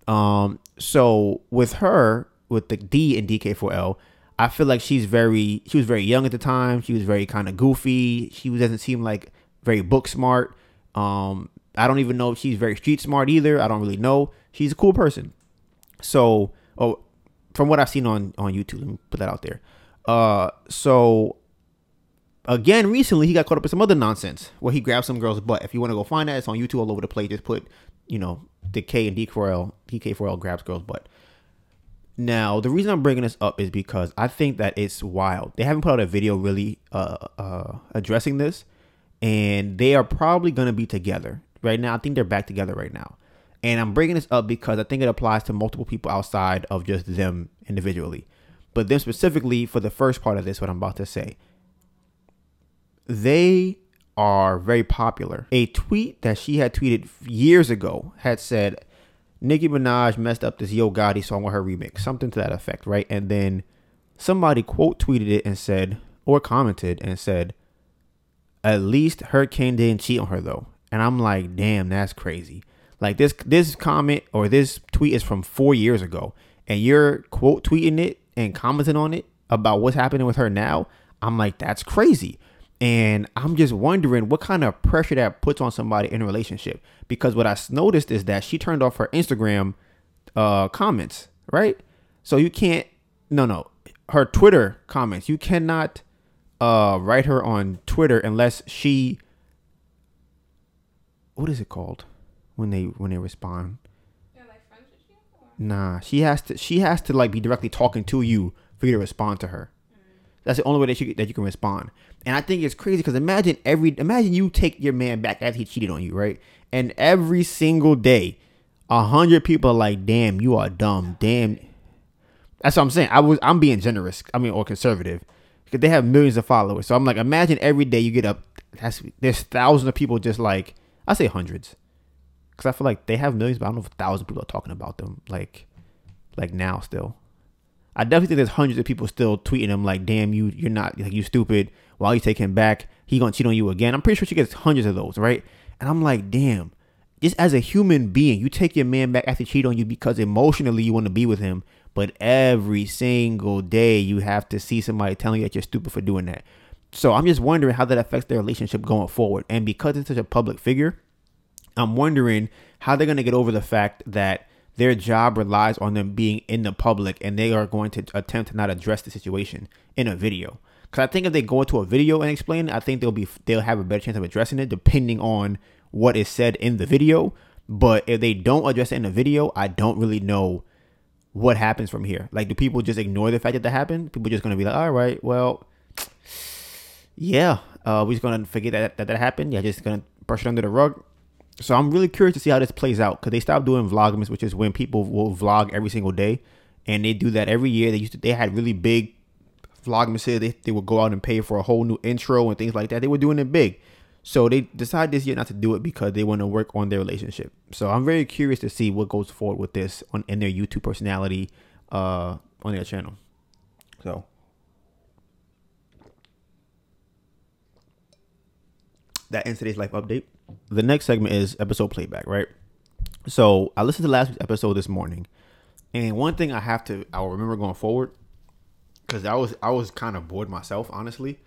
Um so with her, with the D and DK4L, I feel like she's very she was very young at the time. She was very kind of goofy. She doesn't seem like very book smart. Um I don't even know if she's very street smart either. I don't really know. She's a cool person. So, oh, from what I've seen on on YouTube, let me put that out there. Uh, so again, recently he got caught up in some other nonsense where he grabbed some girl's butt. If you want to go find that, it's on YouTube all over the place. Just put, you know, the K and DK4L, DK4L grabs girl's butt. Now, the reason I'm bringing this up is because I think that it's wild. They haven't put out a video really uh, uh, addressing this, and they are probably going to be together right now. I think they're back together right now. And I'm bringing this up because I think it applies to multiple people outside of just them individually. But them specifically for the first part of this, what I'm about to say. They are very popular. A tweet that she had tweeted years ago had said, Nicki Minaj messed up this Yo Gotti song with her remix, something to that effect, right? And then somebody quote tweeted it and said, or commented and said, at least Hurricane didn't cheat on her though. And I'm like, damn, that's crazy. Like this this comment or this tweet is from four years ago, and you're quote tweeting it and commenting on it about what's happening with her now. I'm like, that's crazy. And I'm just wondering what kind of pressure that puts on somebody in a relationship. Because what I noticed is that she turned off her Instagram uh, comments, right? So you can't, no, no, her Twitter comments. You cannot uh, write her on Twitter unless she what is it called when they when they respond? like friends with you? Or? Nah, she has to she has to like be directly talking to you for you to respond to her. Mm. That's the only way that you that you can respond. And I think it's crazy because imagine every imagine you take your man back after he cheated on you, right? And every single day, a hundred people are like, "Damn, you are dumb. Damn." That's what I'm saying. I was I'm being generous. I mean, or conservative because they have millions of followers. So I'm like, imagine every day you get up. That's there's thousands of people just like I say hundreds, because I feel like they have millions, but I don't know if a thousand people are talking about them like, like now still. I definitely think there's hundreds of people still tweeting him like, "Damn you, you're not like you stupid." While you take him back, he gonna cheat on you again. I'm pretty sure she gets hundreds of those, right? And I'm like, damn. Just as a human being, you take your man back after cheat on you because emotionally you want to be with him, but every single day you have to see somebody telling you that you're stupid for doing that. So I'm just wondering how that affects their relationship going forward. And because it's such a public figure, I'm wondering how they're going to get over the fact that their job relies on them being in the public and they are going to attempt to not address the situation in a video. Because I think if they go into a video and explain I think they'll be they'll have a better chance of addressing it depending on what is said in the video. But if they don't address it in the video, I don't really know what happens from here. Like, do people just ignore the fact that that happened? People just gonna be like, all right, well, yeah, uh, we're just gonna forget that that, that happened. Yeah, just gonna brush it under the rug. So I'm really curious to see how this plays out because they stopped doing vlogmas, which is when people will vlog every single day, and they do that every year. They used to they had really big vlogmases. They they would go out and pay for a whole new intro and things like that. They were doing it big. So they decided this year not to do it because they want to work on their relationship. So I'm very curious to see what goes forward with this on in their YouTube personality uh on their channel. So that ends today's life update. The next segment is episode playback, right? So I listened to last week's episode this morning, and one thing I have to I'll remember going forward because I was I was kind of bored myself, honestly.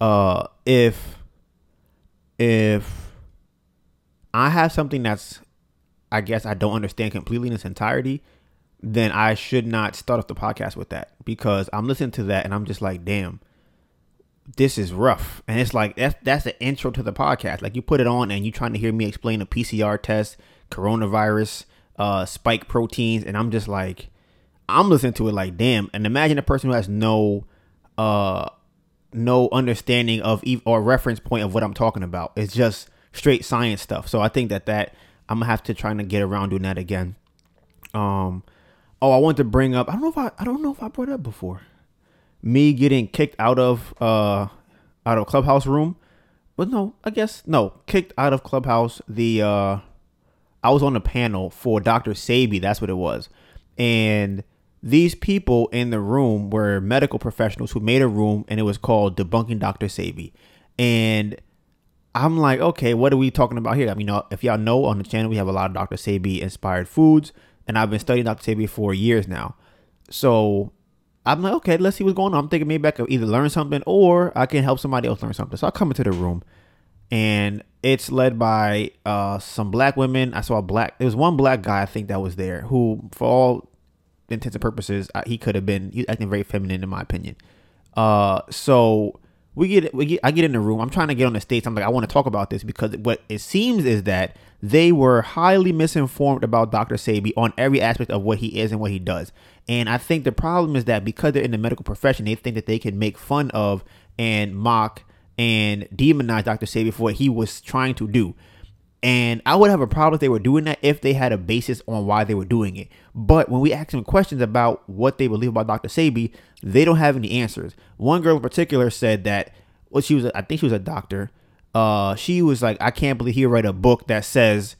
Uh, if if I have something that's I guess I don't understand completely in its entirety, then I should not start off the podcast with that because I'm listening to that and I'm just like, damn, this is rough. And it's like that's that's the intro to the podcast. Like you put it on and you're trying to hear me explain a PCR test, coronavirus, uh, spike proteins, and I'm just like, I'm listening to it like, damn. And imagine a person who has no, uh, no understanding of ev- or reference point of what I'm talking about. It's just straight science stuff. So I think that that I'm gonna have to try to get around doing that again. Um, oh, I want to bring up. I don't know if I I don't know if I brought up before. Me getting kicked out of uh out of clubhouse room, but no, I guess no kicked out of clubhouse. The uh, I was on a panel for Dr. Sebi That's what it was, and these people in the room were medical professionals who made a room and it was called debunking dr Sebi and i'm like okay what are we talking about here i mean if y'all know on the channel we have a lot of dr Sebi inspired foods and i've been studying dr Sebi for years now so i'm like okay let's see what's going on i'm thinking maybe i could either learn something or i can help somebody else learn something so i come into the room and it's led by uh, some black women i saw a black there was one black guy i think that was there who for all intents and purposes, he could have been he's acting very feminine in my opinion. Uh, so we get we get I get in the room. I'm trying to get on the stage. I'm like I want to talk about this because what it seems is that they were highly misinformed about Dr. Sebi on every aspect of what he is and what he does. And I think the problem is that because they're in the medical profession, they think that they can make fun of and mock and demonize Dr. Sebi for what he was trying to do. And I would have a problem if they were doing that if they had a basis on why they were doing it. But when we ask them questions about what they believe about Dr. Sebi, they don't have any answers. One girl in particular said that, well, she was, I think she was a doctor. Uh, she was like, I can't believe he wrote a book that says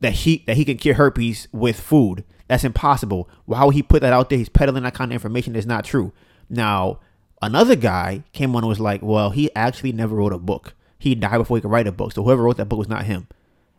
that he that he can cure herpes with food. That's impossible. Why would he put that out there? He's peddling that kind of information that's not true. Now, another guy came on and was like, well, he actually never wrote a book. He died before he could write a book. So whoever wrote that book was not him.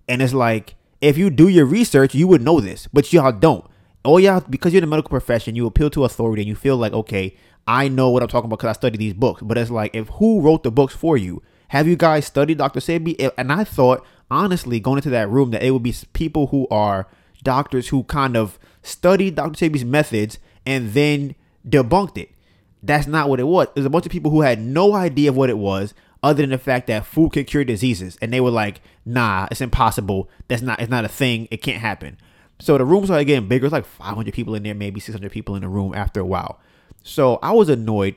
And it's like, if you do your research, you would know this, but y'all don't. Oh yeah, because you're in the medical profession, you appeal to authority and you feel like, okay, I know what I'm talking about because I studied these books. But it's like, if who wrote the books for you? Have you guys studied Dr. Sebi? And I thought, honestly, going into that room, that it would be people who are doctors who kind of studied Dr. Sebi's methods and then debunked it. That's not what it was. There's a bunch of people who had no idea of what it was, other than the fact that food can cure diseases. And they were like, nah, it's impossible. That's not, it's not a thing. It can't happen. So the room started getting bigger. It's like 500 people in there, maybe 600 people in the room after a while. So I was annoyed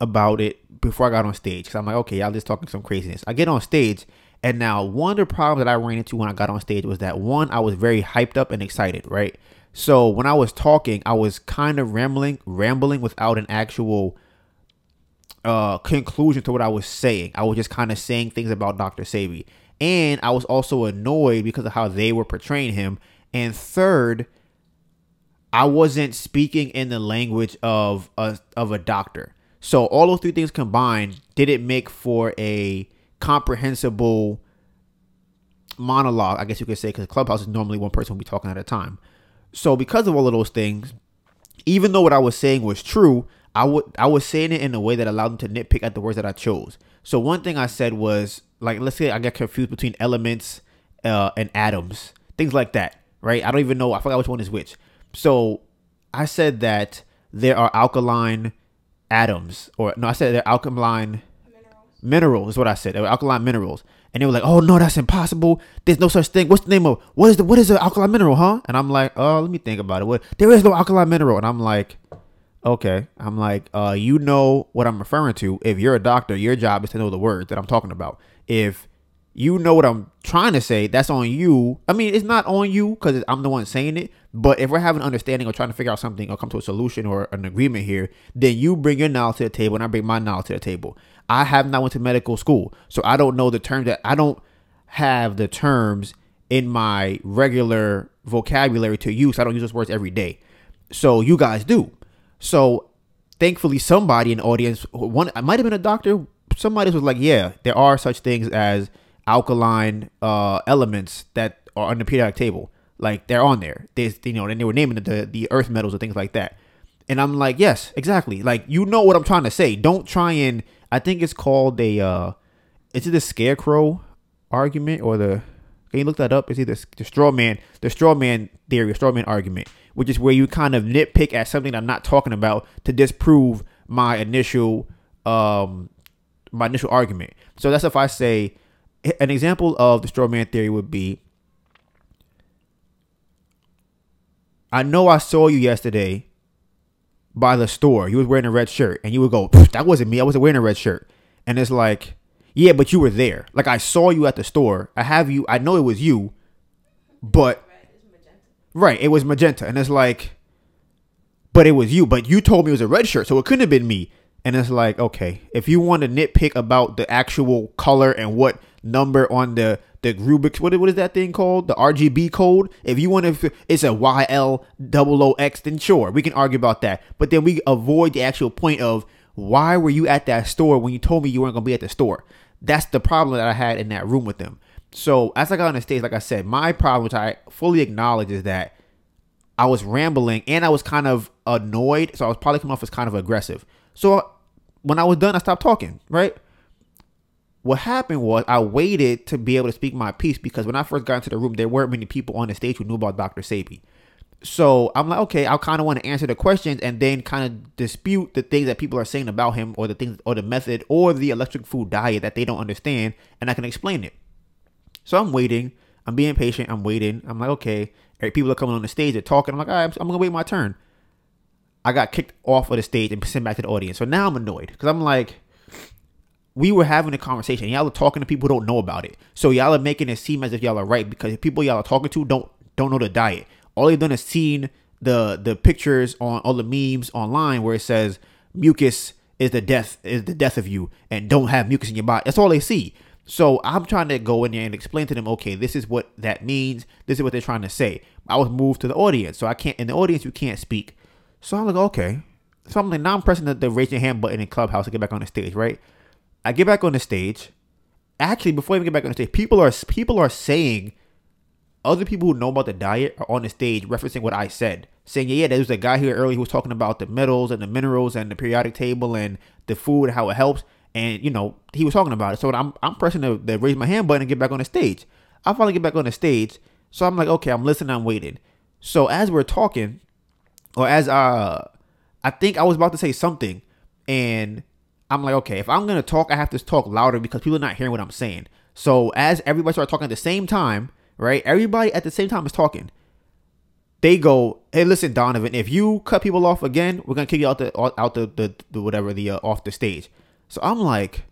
about it before I got on stage because I'm like, okay, y'all just talking some craziness. I get on stage, and now one of the problems that I ran into when I got on stage was that one, I was very hyped up and excited, right? So when I was talking, I was kind of rambling, rambling without an actual uh, conclusion to what I was saying. I was just kind of saying things about Dr. Sebi. And I was also annoyed because of how they were portraying him. And third, I wasn't speaking in the language of a of a doctor. So all those three things combined didn't make for a comprehensible monologue, I guess you could say, because Clubhouse is normally one person will be talking at a time. So because of all of those things, even though what I was saying was true, I would I was saying it in a way that allowed them to nitpick at the words that I chose. So one thing I said was like, let's say I get confused between elements uh, and atoms, things like that, right? I don't even know. I forgot which one is which. So I said that there are alkaline atoms, or no, I said they're alkaline minerals is what I said. They were alkaline minerals, And they were like, "Oh no, that's impossible. There's no such thing. What's the name of what is the what is the alkaline mineral, huh?" And I'm like, "Oh, let me think about it. What there is no alkaline mineral." And I'm like, "Okay." I'm like, "Uh, you know what I'm referring to. If you're a doctor, your job is to know the words that I'm talking about. If you know what I'm trying to say, that's on you. I mean, it's not on you because I'm the one saying it. But if we're having an understanding or trying to figure out something or come to a solution or an agreement here, then you bring your knowledge to the table and I bring my knowledge to the table. I have not went to medical school, so I don't know the terms that I don't have the terms in my regular vocabulary to use. I don't use those words every day. So you guys do. So thankfully, somebody in the audience, one, I might have been a doctor. Somebody was like, "Yeah, there are such things as alkaline uh, elements that are on the periodic table. Like they're on there. There's, you know, and they were naming the the earth metals or things like that." And I'm like, "Yes, exactly. Like you know what I'm trying to say. Don't try and I think it's called a uh is it the scarecrow argument or the can you look that up? It's either the straw man, the straw man theory, straw man argument, which is where you kind of nitpick at something I'm not talking about to disprove my initial um my initial argument. So that's if I say an example of the straw man theory would be I know I saw you yesterday by the store. You was wearing a red shirt, and you would go, "That wasn't me. I wasn't wearing a red shirt." And it's like, yeah, but you were there. Like I saw you at the store. I have you. I know it was you, but right, it was magenta, and it's like, but it was you. But you told me it was a red shirt, so it couldn't have been me. And it's like, okay, if you want to nitpick about the actual color and what number on the the Rubik's what, what is that thing called? The RGB code. If you want to, it's a YL00X, then sure, we can argue about that. But then we avoid the actual point of why were you at that store when you told me you weren't gonna be at the store? That's the problem that I had in that room with them. So as I got on the stage, like I said, my problem, which I fully acknowledge, is that I was rambling and I was kind of annoyed. So I was probably coming off as kind of aggressive. So when I was done, I stopped talking, right? What happened was I waited to be able to speak my piece because when I first got into the room, there weren't many people on the stage who knew about Dr. Sebi. So I'm like, okay, I kind of want to answer the questions and then kind of dispute the things that people are saying about him or the things or the method or the electric food diet that they don't understand, and I can explain it. So I'm waiting. I'm being patient. I'm waiting. I'm like, okay, people are coming on the stage. They're talking. I'm like, I'm gonna wait my turn. I got kicked off of the stage and sent back to the audience. So now I'm annoyed because I'm like, we were having a conversation. Y'all are talking to people who don't know about it. So y'all are making it seem as if y'all are right because people y'all are talking to don't don't know the diet. All they've done is seen the the pictures on all the memes online where it says mucus is the death is the death of you and don't have mucus in your body. That's all they see. So I'm trying to go in there and explain to them, okay, this is what that means. This is what they're trying to say. I was moved to the audience, so I can't in the audience you can't speak. So I'm like, okay. So I'm like, now I'm pressing the, the raise your hand button in Clubhouse to get back on the stage, right? I get back on the stage. Actually, before I even get back on the stage, people are people are saying other people who know about the diet are on the stage referencing what I said, saying, yeah, yeah, there was a guy here earlier who was talking about the metals and the minerals and the periodic table and the food, how it helps. And, you know, he was talking about it. So I'm, I'm pressing the, the raise my hand button and get back on the stage. I finally get back on the stage. So I'm like, okay, I'm listening, I'm waiting. So as we're talking, or as uh I think I was about to say something, and I'm like, okay, if I'm gonna talk, I have to talk louder because people are not hearing what I'm saying. So as everybody started talking at the same time, right? Everybody at the same time is talking. They go, hey, listen, Donivan, if you cut people off again, we're gonna kick you out the out the the, the whatever the uh, off the stage. So I'm like,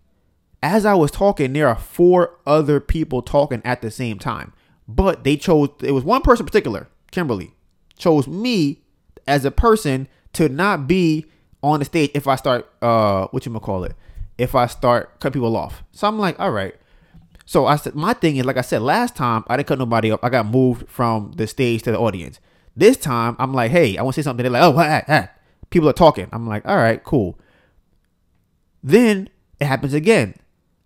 as I was talking, there are four other people talking at the same time, but they chose. It was one person particular, Kimberly, chose me as a person to not be on the stage if I start uh what you call it if I start cut people off. So I'm like, all right. So I said my thing is like I said last time I didn't cut nobody up. I got moved from the stage to the audience. This time I'm like, hey, I want to say something. They're like, oh, ah. people are talking. I'm like, all right, cool. Then it happens again.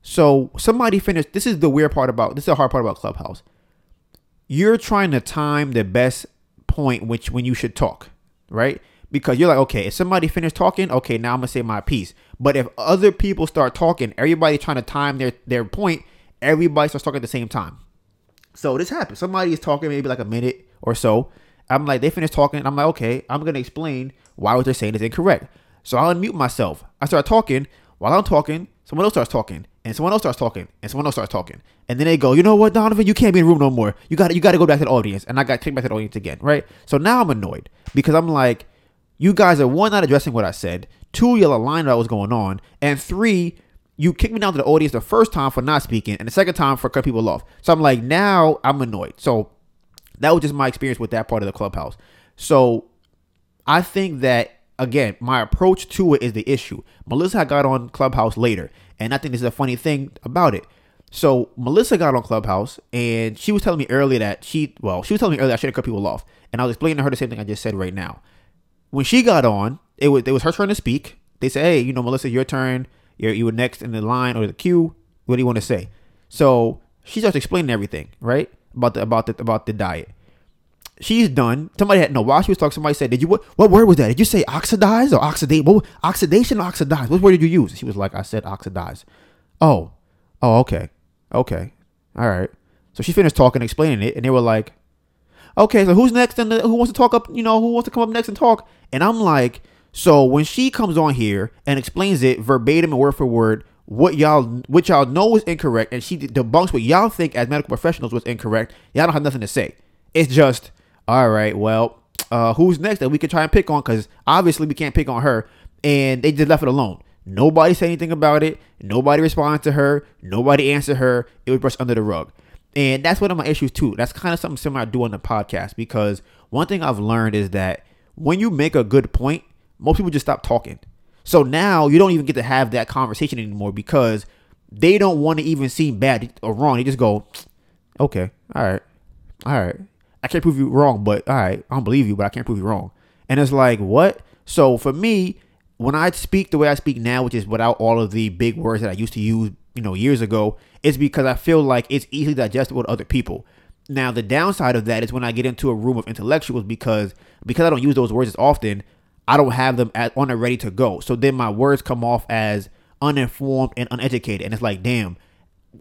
So somebody finished. This is the weird part about this is the hard part about Clubhouse. You're trying to time the best point which when you should talk right? Because you're like, okay, if somebody finished talking, okay, now I'm gonna say my piece. But if other people start talking, everybody trying to time their their point, everybody starts talking at the same time. So this happens. Somebody is talking maybe like a minute or so. I'm like, they finished talking. I'm like, okay, I'm gonna explain why what they're saying is incorrect. So I unmute myself. I start talking. While I'm talking, someone else starts talking, and someone else starts talking, and someone else starts talking, and then they go, you know what, Donivan, you can't be in the room no more. You got you got to go back to the audience, and I got kicked back to the audience again, right? So now I'm annoyed because I'm like, you guys are one not addressing what I said, two y'all aligned what was going on, and three. You kicked me down to the audience the first time for not speaking, and the second time for cutting people off. So I'm like, now I'm annoyed. So that was just my experience with that part of the clubhouse. So I think that again, my approach to it is the issue. Melissa got on Clubhouse later, and I think this is a funny thing about it. So Melissa got on Clubhouse, and she was telling me earlier that she, well, she was telling me earlier I should have cut people off, and I was explaining to her the same thing I just said right now. When she got on, it was it was her turn to speak. They said, "Hey, you know, Melissa, your turn. You're you were next in the line or the queue. What do you want to say?" So she starts explaining everything, right, about the about the about the diet she's done. Somebody had no while she was talking. Somebody said, "Did you what? What word was that? Did you say oxidize or oxidate? What oxidation oxidize? What word did you use?" She was like, "I said oxidize." Oh, oh, okay, okay, all right. So she finished talking, explaining it, and they were like, "Okay, so who's next? And who wants to talk up? You know, who wants to come up next and talk?" And I'm like, so when she comes on here and explains it verbatim and word for word, what y'all what y'all know is incorrect, and she debunks what y'all think as medical professionals was incorrect, y'all don't have nothing to say. It's just all right, well, uh, who's next that we could try and pick on? Because obviously we can't pick on her. And they just left it alone. Nobody said anything about it. Nobody responded to her. Nobody answered her. It was brushed under the rug. And that's one of my issues too. That's kind of something similar I do on the podcast because one thing I've learned is that when you make a good point, most people just stop talking. So now you don't even get to have that conversation anymore because they don't want to even seem bad or wrong. They just go, okay, all right, all right. I can't prove you wrong, but all right, I don't believe you, but I can't prove you wrong. And it's like, what? So for me, when I speak the way I speak now, which is without all of the big words that I used to use, you know, years ago, it's because I feel like it's easily digestible to other people. Now, the downside of that is when I get into a room of intellectuals because because I don't use those words as often, I don't have them at, on a ready to go. So then my words come off as uninformed and uneducated, and it's like, damn,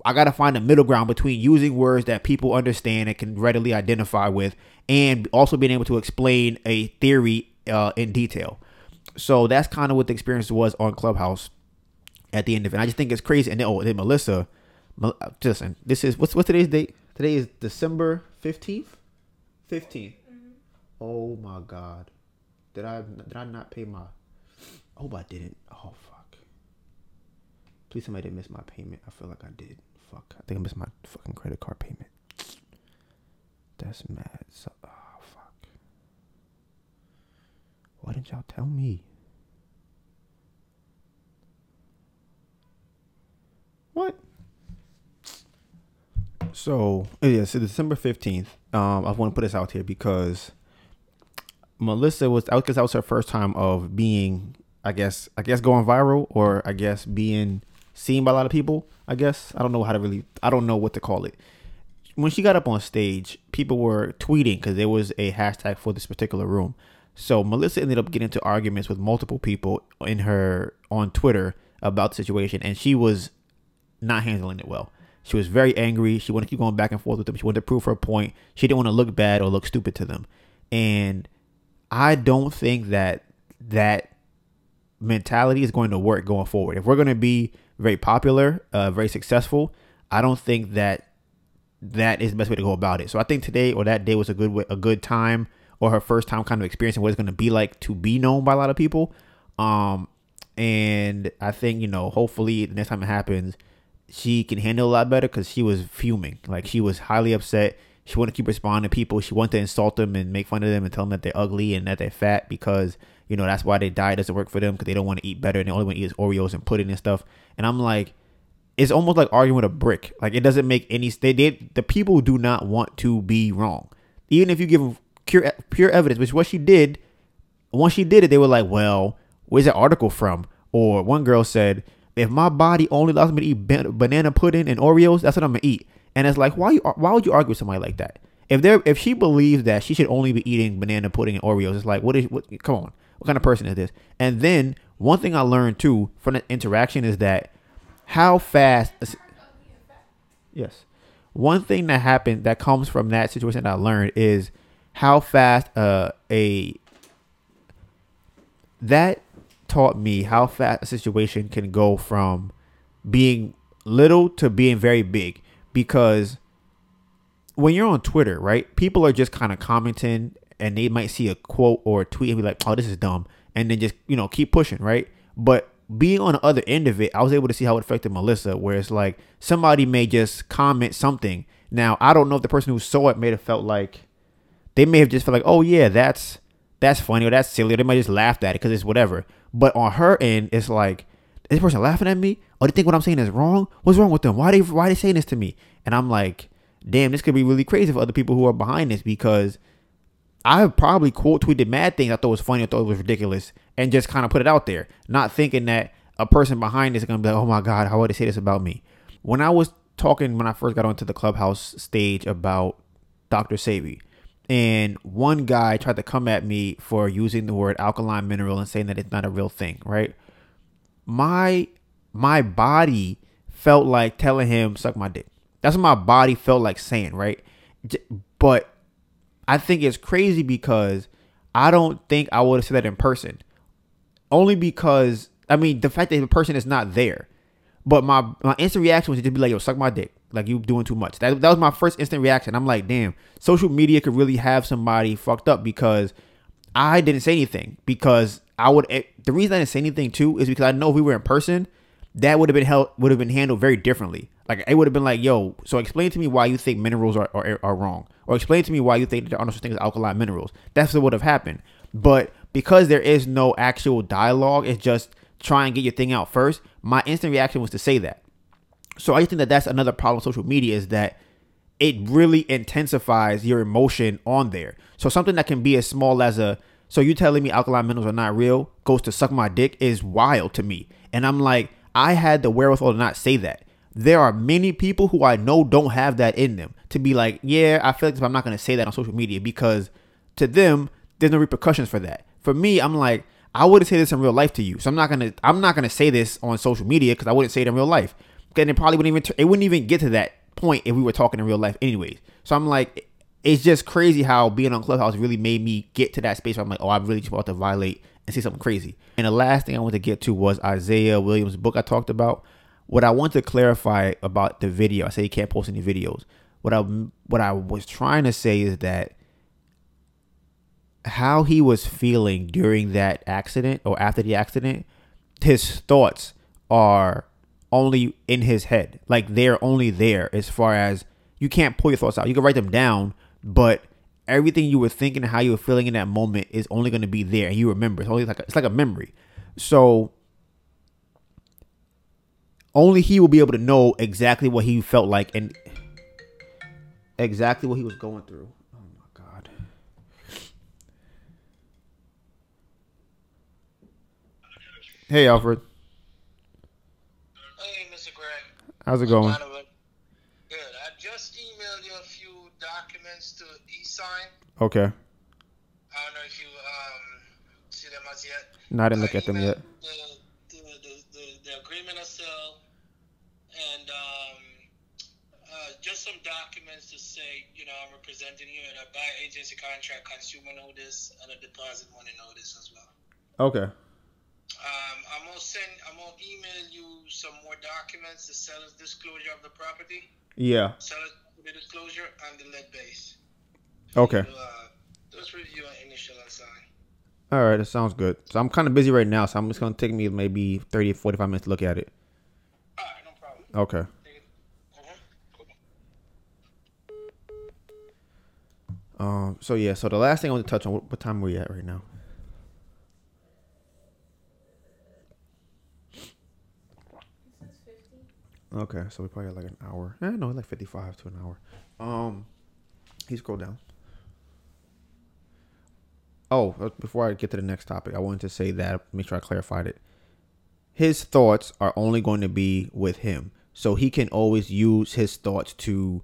I got to find a middle ground between using words that people understand and can readily identify with, and also being able to explain a theory uh, in detail. So that's kind of what the experience was on Clubhouse at the end of it. I just think it's crazy. And then, oh, then Melissa, listen, this is what's what's today's date? Today is December fifteenth. 15th. Mm-hmm. Oh my God, did I did I not pay my? Oh, but I didn't. Oh fuck. Please somebody didn't miss my payment. I feel like I did. Fuck. I think I missed my fucking credit card payment. That's mad. So, oh, fuck. Why didn't y'all tell me? What? So, yeah, so December 15th. Um, I want to put this out here because Melissa was out because that was her first time of being, I guess, I guess going viral or I guess being seen by a lot of people. I guess I don't know how to really. I don't know what to call it. When she got up on stage, people were tweeting because there was a hashtag for this particular room. So Melissa ended up getting into arguments with multiple people in her on Twitter about the situation, and she was not handling it well. She was very angry. She wanted to keep going back and forth with them. She wanted to prove her point. She didn't want to look bad or look stupid to them. And I don't think that that mentality is going to work going forward. If we're going to be very popular, uh, very successful, I don't think that that is the best way to go about it. So I think today or that day was a good way, a good time or her first time kind of experiencing what it's going to be like to be known by a lot of people. Um, and I think you know, hopefully the next time it happens, she can handle a lot better because she was fuming, like she was highly upset. She wanted to keep responding to people. She wanted to insult them and make fun of them and tell them that they're ugly and that they're fat because you know that's why their diet doesn't work for them because they don't want to eat better and they only want to eat Oreos and pudding and stuff. And I'm like, it's almost like arguing with a brick. Like it doesn't make any. They did. The people do not want to be wrong, even if you give them pure pure evidence, which what she did. Once she did it, they were like, "Well, where's that article from?" Or one girl said, "If my body only allows me to eat banana pudding and Oreos, that's what I'm gonna eat." And it's like, why you why would you argue with somebody like that? If they if she believes that she should only be eating banana pudding and Oreos, it's like, what is what? Come on, what kind of person is this? And then one thing I learned too from the interaction is that how fast. Yes, one thing that happened that comes from that situation that I learned is how fast uh, a that taught me how fast a situation can go from being little to being very big because when you're on Twitter, right? People are just kind of commenting and they might see a quote or a tweet and be like, "Oh, this is dumb," and then just you know keep pushing, right? But being on the other end of it, I was able to see how it affected Melissa, where it's like somebody may just comment something. Now, I don't know if the person who saw it may have felt like they may have just felt like, "Oh yeah, that's that's funny or that's silly," or they might just laugh at it because it's whatever. But on her end, it's like this person laughing at me. or they think what I'm saying is wrong. What's wrong with them? Why they why they saying this to me? And I'm like, damn, this could be really crazy for other people who are behind this because I probably quote tweeted mad things I thought was funny, I thought it was ridiculous, and just kind of put it out there, not thinking that a person behind this is gonna be like, oh my god, how would they say this about me? When I was talking when I first got onto the clubhouse stage about Dr. Sebi, and one guy tried to come at me for using the word alkaline mineral and saying that it's not a real thing, right? My my body felt like telling him suck my dick. That's what my body felt like saying, right? But I think it's crazy because I don't think I would have said that in person. Only because I mean the fact that the person is not there. But my my instant reaction was to just be like, "Yo, suck my dick." Like you doing too much. That that was my first instant reaction. I'm like, "Damn, social media could really have somebody fucked up because I didn't say anything because I would. It, the reason I didn't say anything too is because I know if we were in person, that would have been held would have been handled very differently. Like it would have been like, "Yo, so explain to me why you think minerals are are, are wrong." or explain to me why you think there are no such things as alkaline minerals. That's what would have happened. But because there is no actual dialogue, it's just try and get your thing out first. My instant reaction was to say that. So I think that that's another problem with social media is that it really intensifies your emotion on there. So something that can be as small as a so you telling me alkaline minerals are not real goes to suck my dick is wild to me. And I'm like, I had the wherewithal to not say that there are many people who I know don't have that in them to be like, yeah, I feel like I'm not going to say that on social media because to them, there's no repercussions for that. For me, I'm like, I wouldn't say this in real life to you, so I'm not gonna, I'm not gonna say this on social media because I wouldn't say it in real life. Then it probably wouldn't even, it wouldn't even get to that point if we were talking in real life, anyways. So I'm like, it's just crazy how being on Clubhouse really made me get to that space where I'm like, oh, I'm really just about to violate and see something crazy. And the last thing I want to get to was Isaiah Williams' book I talked about what I want to clarify about the video, I say you can't post any videos. What I what I was trying to say is that how he was feeling during that accident or after the accident, his thoughts are only in his head. Like they're only there as far as you can't pull your thoughts out. You can write them down, but everything you were thinking how you were feeling in that moment is only going to be there and you remember. It's only like a, it's like a memory. So only he will be able to know exactly what he felt like and exactly what he was going through. Oh my god. Hey Alfred. How's it going? Good. I just emailed you a few documents to e-sign. Okay. I don't know if you um see them as yet. No, I didn't look at them yet. The, the, the, the, agreement of sale and um, uh, just some documents to say, you know, I'm representing you and a buy agency contract, consumer notice, and a deposit money notice as well. Okay. Um, I'm gonna send, I'm gonna email you some more documents, the seller's disclosure of the property, Yeah. seller's disclosure, and the lead base. Okay. So, uh, review and initial and sign. All right, that sounds good. So I'm kind of busy right now, so I'm just going to take me maybe 30 45 minutes to look at it. All right, no problem. Okay. Mhm. Um so yeah, so the last thing I want to touch on what, what time are we at right now? This is 50. Okay, so we probably got like an hour. Eh, no, like 55 to an hour. Um, he scroll down. Oh, uh, before I get to the next topic, I wanted to say that, make sure I clarified it. His thoughts are only going to be with him. So he can always use his thoughts to,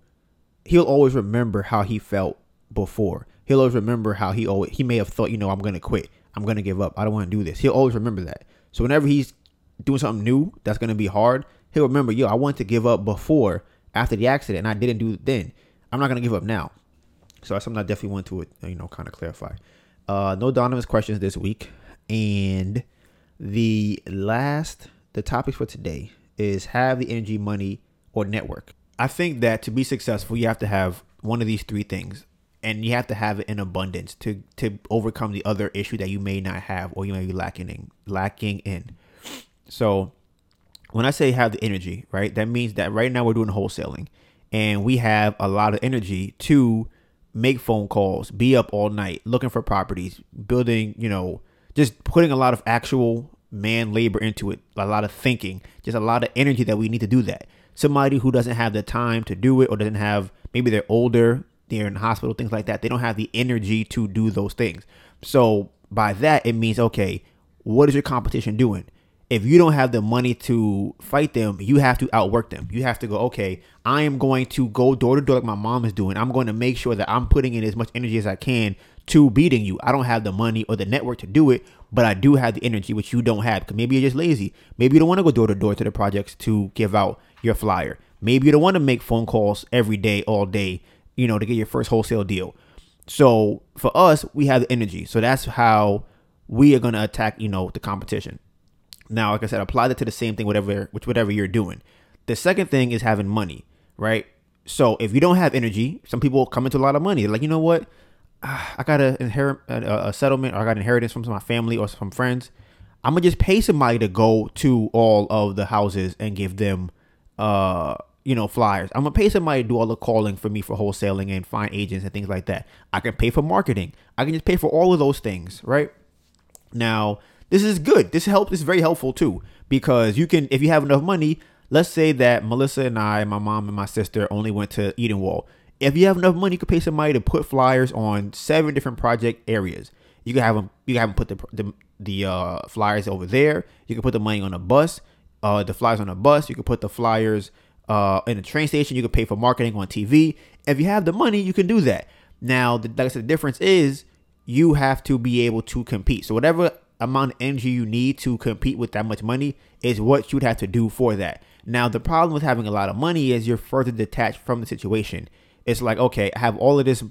he'll always remember how he felt before. He'll always remember how he always, he may have thought, you know, I'm to quit. I'm to give up. I don't want to do this. He'll always remember that. So whenever he's doing something new that's to be hard, he'll remember, yo, I wanted to give up before, after the accident, and I didn't do it then. I'm not to give up now. So that's something I definitely want to, you know, kind of clarify. Uh, no Donivan's questions this week. And the last, the topic for today is have the energy, money, or network. I think that to be successful, you have to have one of these three things, and you have to have it in abundance to to overcome the other issue that you may not have or you may be lacking in. Lacking in. So, when I say have the energy, right, that means that right now we're doing wholesaling, and we have a lot of energy to make phone calls, be up all night looking for properties, building, you know, just putting a lot of actual man labor into it, a lot of thinking, just a lot of energy that we need to do that. Somebody who doesn't have the time to do it or doesn't have maybe they're older, they're in hospital, things like that. They don't have the energy to do those things. So by that it means okay, what is your competition doing? If you don't have the money to fight them, you have to outwork them. You have to go, okay, I am going to go door to door like my mom is doing. I'm going to make sure that I'm putting in as much energy as I can to beating you. I don't have the money or the network to do it, but I do have the energy, which you don't have. Because maybe you're just lazy. Maybe you don't want to go door to door to the projects to give out your flyer. Maybe you don't want to make phone calls every day, all day, you know, to get your first wholesale deal. So for us, we have the energy. So that's how we are going to attack, you know, the competition. Now, like I said, apply that to the same thing, whatever, which whatever you're doing. The second thing is having money, right? So if you don't have energy, some people come into a lot of money. They're like, you know what? I got a inherit a, a settlement, or I got inheritance from my family or some friends. I'm gonna just pay somebody to go to all of the houses and give them, uh, you know, flyers. I'm gonna pay somebody to do all the calling for me for wholesaling and find agents and things like that. I can pay for marketing. I can just pay for all of those things, right? Now, this is good. This help. Is very helpful too because you can, if you have enough money. Let's say that Melissa and I, my mom and my sister, only went to Edenwald. If you have enough money, you could pay somebody to put flyers on seven different project areas. You can have them. You can have them put the the, the uh, flyers over there. You can put the money on a bus. Uh, the flyers on a bus. You can put the flyers uh, in a train station. You can pay for marketing on TV. If you have the money, you can do that. Now, the, like I said, the difference is you have to be able to compete. So whatever amount of energy you need to compete with that much money is what you'd have to do for that. Now, the problem with having a lot of money is you're further detached from the situation. It's like, okay, I have all of this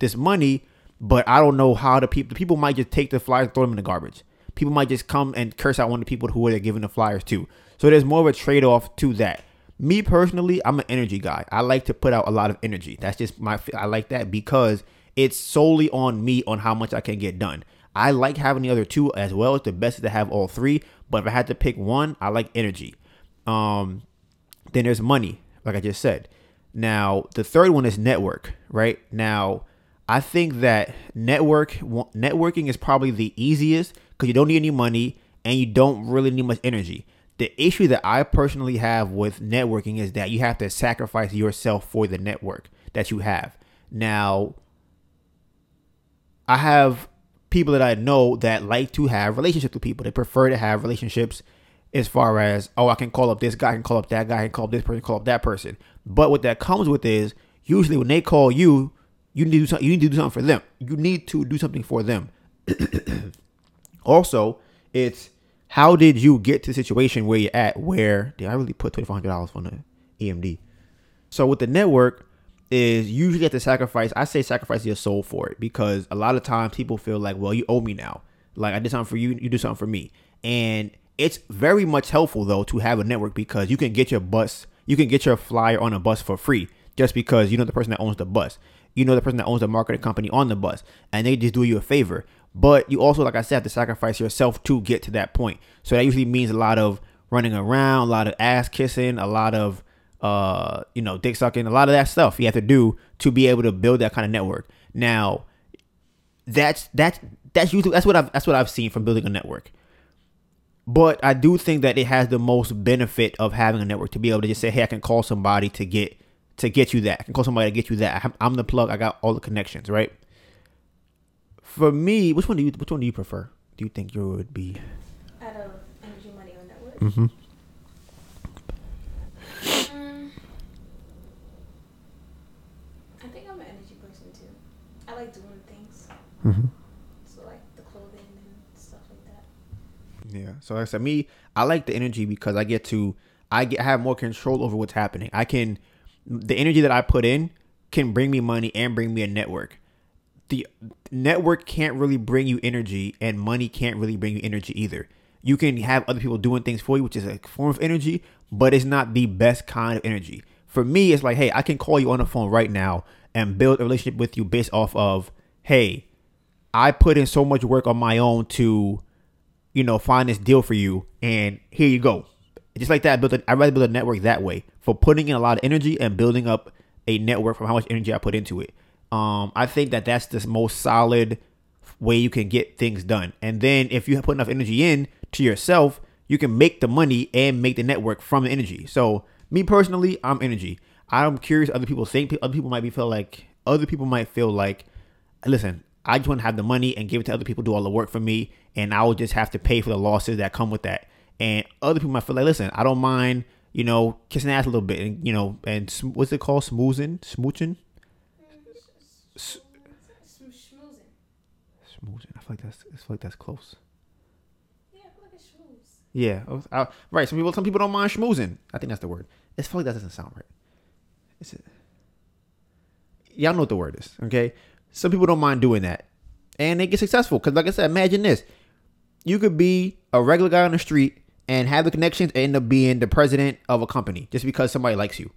this money, but I don't know how to people the people might just take the flyers and throw them in the garbage. People might just come and curse out one of the people who they're giving the flyers to. So there's more of a trade-off to that. Me personally, I'm an energy guy. I like to put out a lot of energy. That's just my I like that because it's solely on me on how much I can get done. I like having the other two as well. It's the best to have all three. But if I had to pick one, I like energy. Um, then there's money, like I just said. Now the third one is network. Right now, I think that network networking is probably the easiest because you don't need any money and you don't really need much energy. The issue that I personally have with networking is that you have to sacrifice yourself for the network that you have. Now, I have people that I know that like to have relationships with people. They prefer to have relationships as far as, oh, I can call up this guy, I can call up that guy, I can call up this person, call up that person. But what that comes with is usually when they call you, you need to do something, you need to do something for them. You need to do something for them. <clears throat> also, it's how did you get to the situation where you're at where did I really put twenty five hundred dollars on the EMD? So with the network, is usually have to sacrifice. I say sacrifice your soul for it because a lot of times people feel like, well, you owe me now. Like I did something for you, you do something for me, and it's very much helpful though to have a network because you can get your bus, you can get your flyer on a bus for free just because you know the person that owns the bus, you know the person that owns the marketing company on the bus, and they just do you a favor. But you also, like I said, have to sacrifice yourself to get to that point. So that usually means a lot of running around, a lot of ass kissing, a lot of uh, you know, dick sucking, a lot of that stuff you have to do to be able to build that kind of network. Now, that's that's that's usually that's what I've that's what I've seen from building a network. But I do think that it has the most benefit of having a network to be able to just say, hey, I can call somebody to get to get you that. I can call somebody to get you that. I'm the plug. I got all the connections, right? For me, which one do you which one do you prefer? Do you think you would be? Out of energy, money, or network. Mm-hmm. Mm-hmm. So like the clothing and stuff like that. Yeah. So like I said, me, I like the energy because I get to, I get I have more control over what's happening. I can, the energy that I put in can bring me money and bring me a network. The network can't really bring you energy, and money can't really bring you energy either. you can have other people doing things for you, which is a form of energy, but it's not the best kind of energy. For me, it's like, hey, I can call you on the phone right now and build a relationship with you based off of, hey, I put in so much work on my own to, you know, find this deal for you, and here you go. Just like that, I built. A, I'd rather build a network that way for putting in a lot of energy and building up a network from how much energy I put into it. Um, I think that that's the most solid way you can get things done. And then if you put enough energy in to yourself, you can make the money and make the network from the energy. So me personally, I'm energy. I'm curious. Other people think. Other people might be feel like. Other people might feel like. Listen, I just want to have the money and give it to other people, do all the work for me, and I will just have to pay for the losses that come with that. And other people might feel like, listen, I don't mind, you know, kissing ass a little bit, and you know, and what's it called, smoozing, smooching, S- smoozing. I feel like that's, I feel like that's close. Yeah, I feel like schmooze. Yeah, I- right. Some people, some people don't mind schmoozing. I think that's the word. It's feel like that doesn't sound right. Is it? Y'all know what the word is, okay? Some people don't mind doing that, and they get successful. Cause like I said, imagine this: you could be a regular guy on the street and have the connections, and end up being the president of a company just because somebody likes you,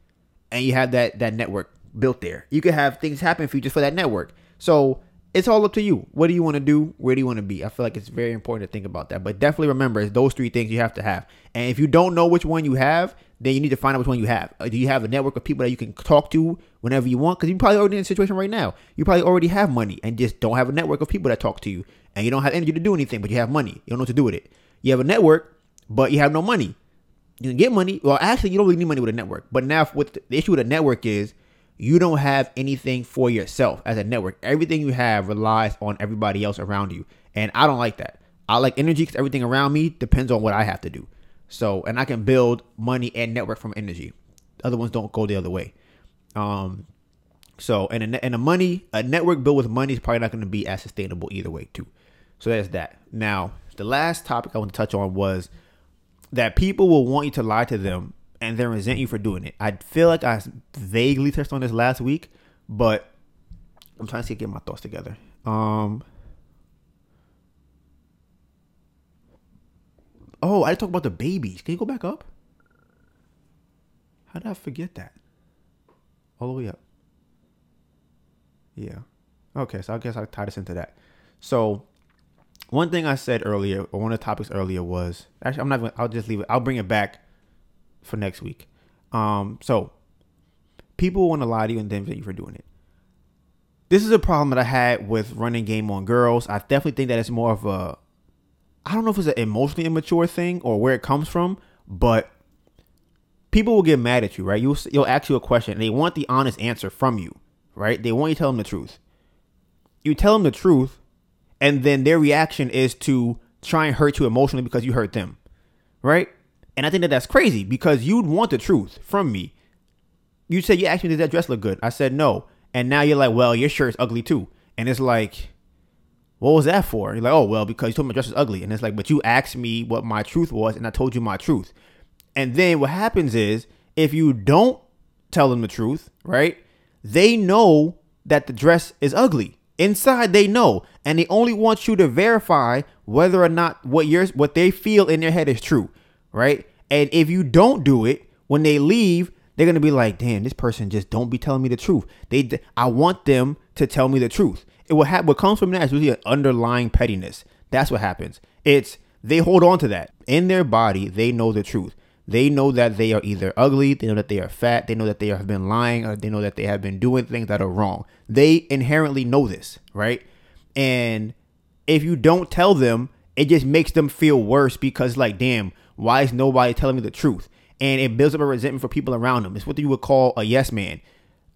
and you have that that network built there. You could have things happen for you just for that network. So it's all up to you. What do you want to do? Where do you want to be? I feel like it's very important to think about that. But definitely remember, it's those three things you have to have. And if you don't know which one you have, then you need to find out which one you have. Uh, Do you have a network of people that you can talk to whenever you want? Because you probably already in a situation right now. You probably already have money and just don't have a network of people that talk to you. And you don't have energy to do anything, but you have money. You don't know what to do with it. You have a network, but you have no money. You can get money. Well, actually, you don't really need money with a network. But now, what the issue with a network is, you don't have anything for yourself as a network. Everything you have relies on everybody else around you, and I don't like that. I like energy because everything around me depends on what I have to do. So, and I can build money and network from energy. Other ones don't go the other way. Um, so, and a, and a money, a network built with money is probably not going to be as sustainable either way, too. So there's that. Now, the last topic I want to touch on was that people will want you to lie to them and then resent you for doing it. I feel like I vaguely touched on this last week, but I'm trying to get my thoughts together. Um. Oh, I talked about the babies. Can you go back up? How did I forget that? All the way up. Yeah. Okay, so I guess I'll tie this into that. So one thing I said earlier, or one of the topics earlier was actually I'm not. Gonna, I'll just leave it. I'll bring it back for next week. Um, so people want to lie to you and then thank you for doing it. This is a problem that I had with running game on girls. I definitely think that it's more of a. I don't know if it's an emotionally immature thing or where it comes from, but people will get mad at you, right? You'll you'll ask you a question and they want the honest answer from you, right? They want you to tell them the truth. You tell them the truth, and then their reaction is to try and hurt you emotionally because you hurt them, right? And I think that that's crazy because you'd want the truth from me. You said you asked me, "Does that dress look good?" I said no, and now you're like, "Well, your shirt's ugly too," and it's like, what was that for? You're like, "Oh, well, because you told me my dress is ugly," and it's like, but you asked me what my truth was, and I told you my truth. And then what happens is, if you don't tell them the truth, right? They know that the dress is ugly. Inside they know, and they only want you to verify whether or not what yours what they feel in their head is true, right? And if you don't do it, when they leave, they're gonna be like, "Damn, this person just don't be telling me the truth." They, I want them to tell me the truth. It will have what comes from that is usually an underlying pettiness. That's what happens. It's they hold on to that in their body. They know the truth. They know that they are either ugly, they know that they are fat, they know that they have been lying, or they know that they have been doing things that are wrong. They inherently know this, right? And if you don't tell them, it just makes them feel worse because, like, damn, why is nobody telling me the truth? And it builds up a resentment for people around them. It's what you would call a yes man.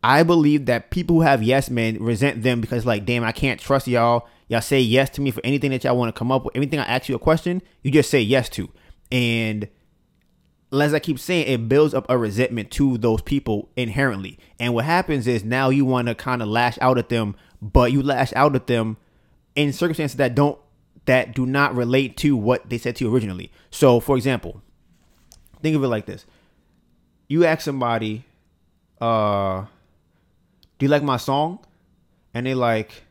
I believe that people who have yes men resent them because, like, damn, I can't trust y'all. Y'all say yes to me for anything that y'all want to come up with. Anything I ask you a question, you just say yes to. And as I keep saying, it builds up a resentment to those people inherently. And what happens is now you want to kind of lash out at them, but you lash out at them in circumstances that don't that do not relate to what they said to you originally. So, for example, think of it like this: you ask somebody, uh, "Do you like my song?" and they like,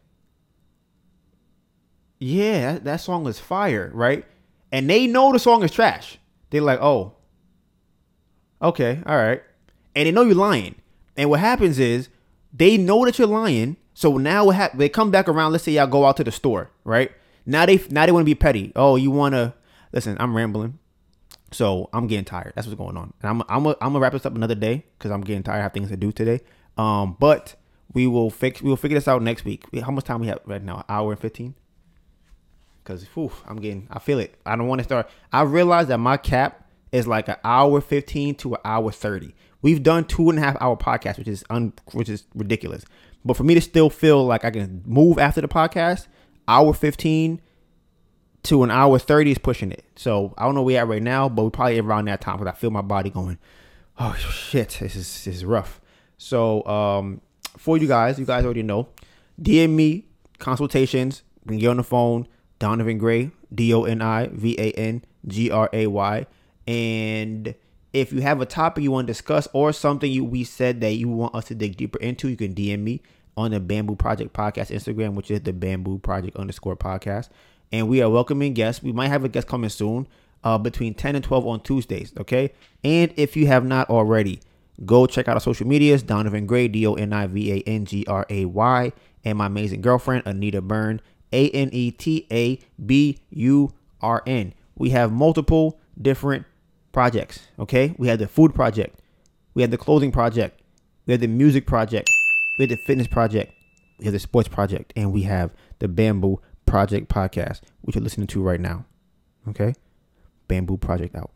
"Yeah, that, that song is fire," right? and they know the song is trash. They're like, oh, okay, all right, and they know you're lying. And what happens is they know that you're lying. So now what hap- they come back around. Let's say y'all go out to the store, right? Now they now they want to be petty. Oh, you want to listen? I'm rambling. So I'm getting tired. That's what's going on. And I'm I'm a, I'm gonna wrap this up another day because I'm getting tired. I have things to do today. Um, but we will fix we will figure this out next week. How much time we have right now? An hour and fifteen. Cause I'm getting I feel it. I don't want to start. I realize that my cap is like an hour fifteen to an hour thirty. We've done two and a half hour podcast, which is un, which is ridiculous. But for me to still feel like I can move after the podcast, hour fifteen to an hour 30 is pushing it. So I don't know where we at right now, but we're probably around that time because I feel my body going, oh shit, this is this is rough. So um for you guys, you guys already know, DM me consultations. We can get on the phone. Donivan Gray, D O N I V A N G R A Y, and if you have a topic you want to discuss or something you we said that you want us to dig deeper into, you can DM me on the Bamboo Project Podcast Instagram, which is the Bamboo Project underscore podcast and we are welcoming guests. We might have a guest coming soon, uh, between 10 and 12 on Tuesdays. Okay, and if you have not already, go check out our social medias: Donivan Gray, D O N I V A N G R A Y, and my amazing girlfriend Aneta Burn, A N E T A B U R N. We have multiple different projects. Okay, we have the food project, we have the clothing project, we have the music project, we have the fitness project, we have the sports project, and we have the bamboo Project podcast, which you're listening to right now. Okay? Bamboo Project out.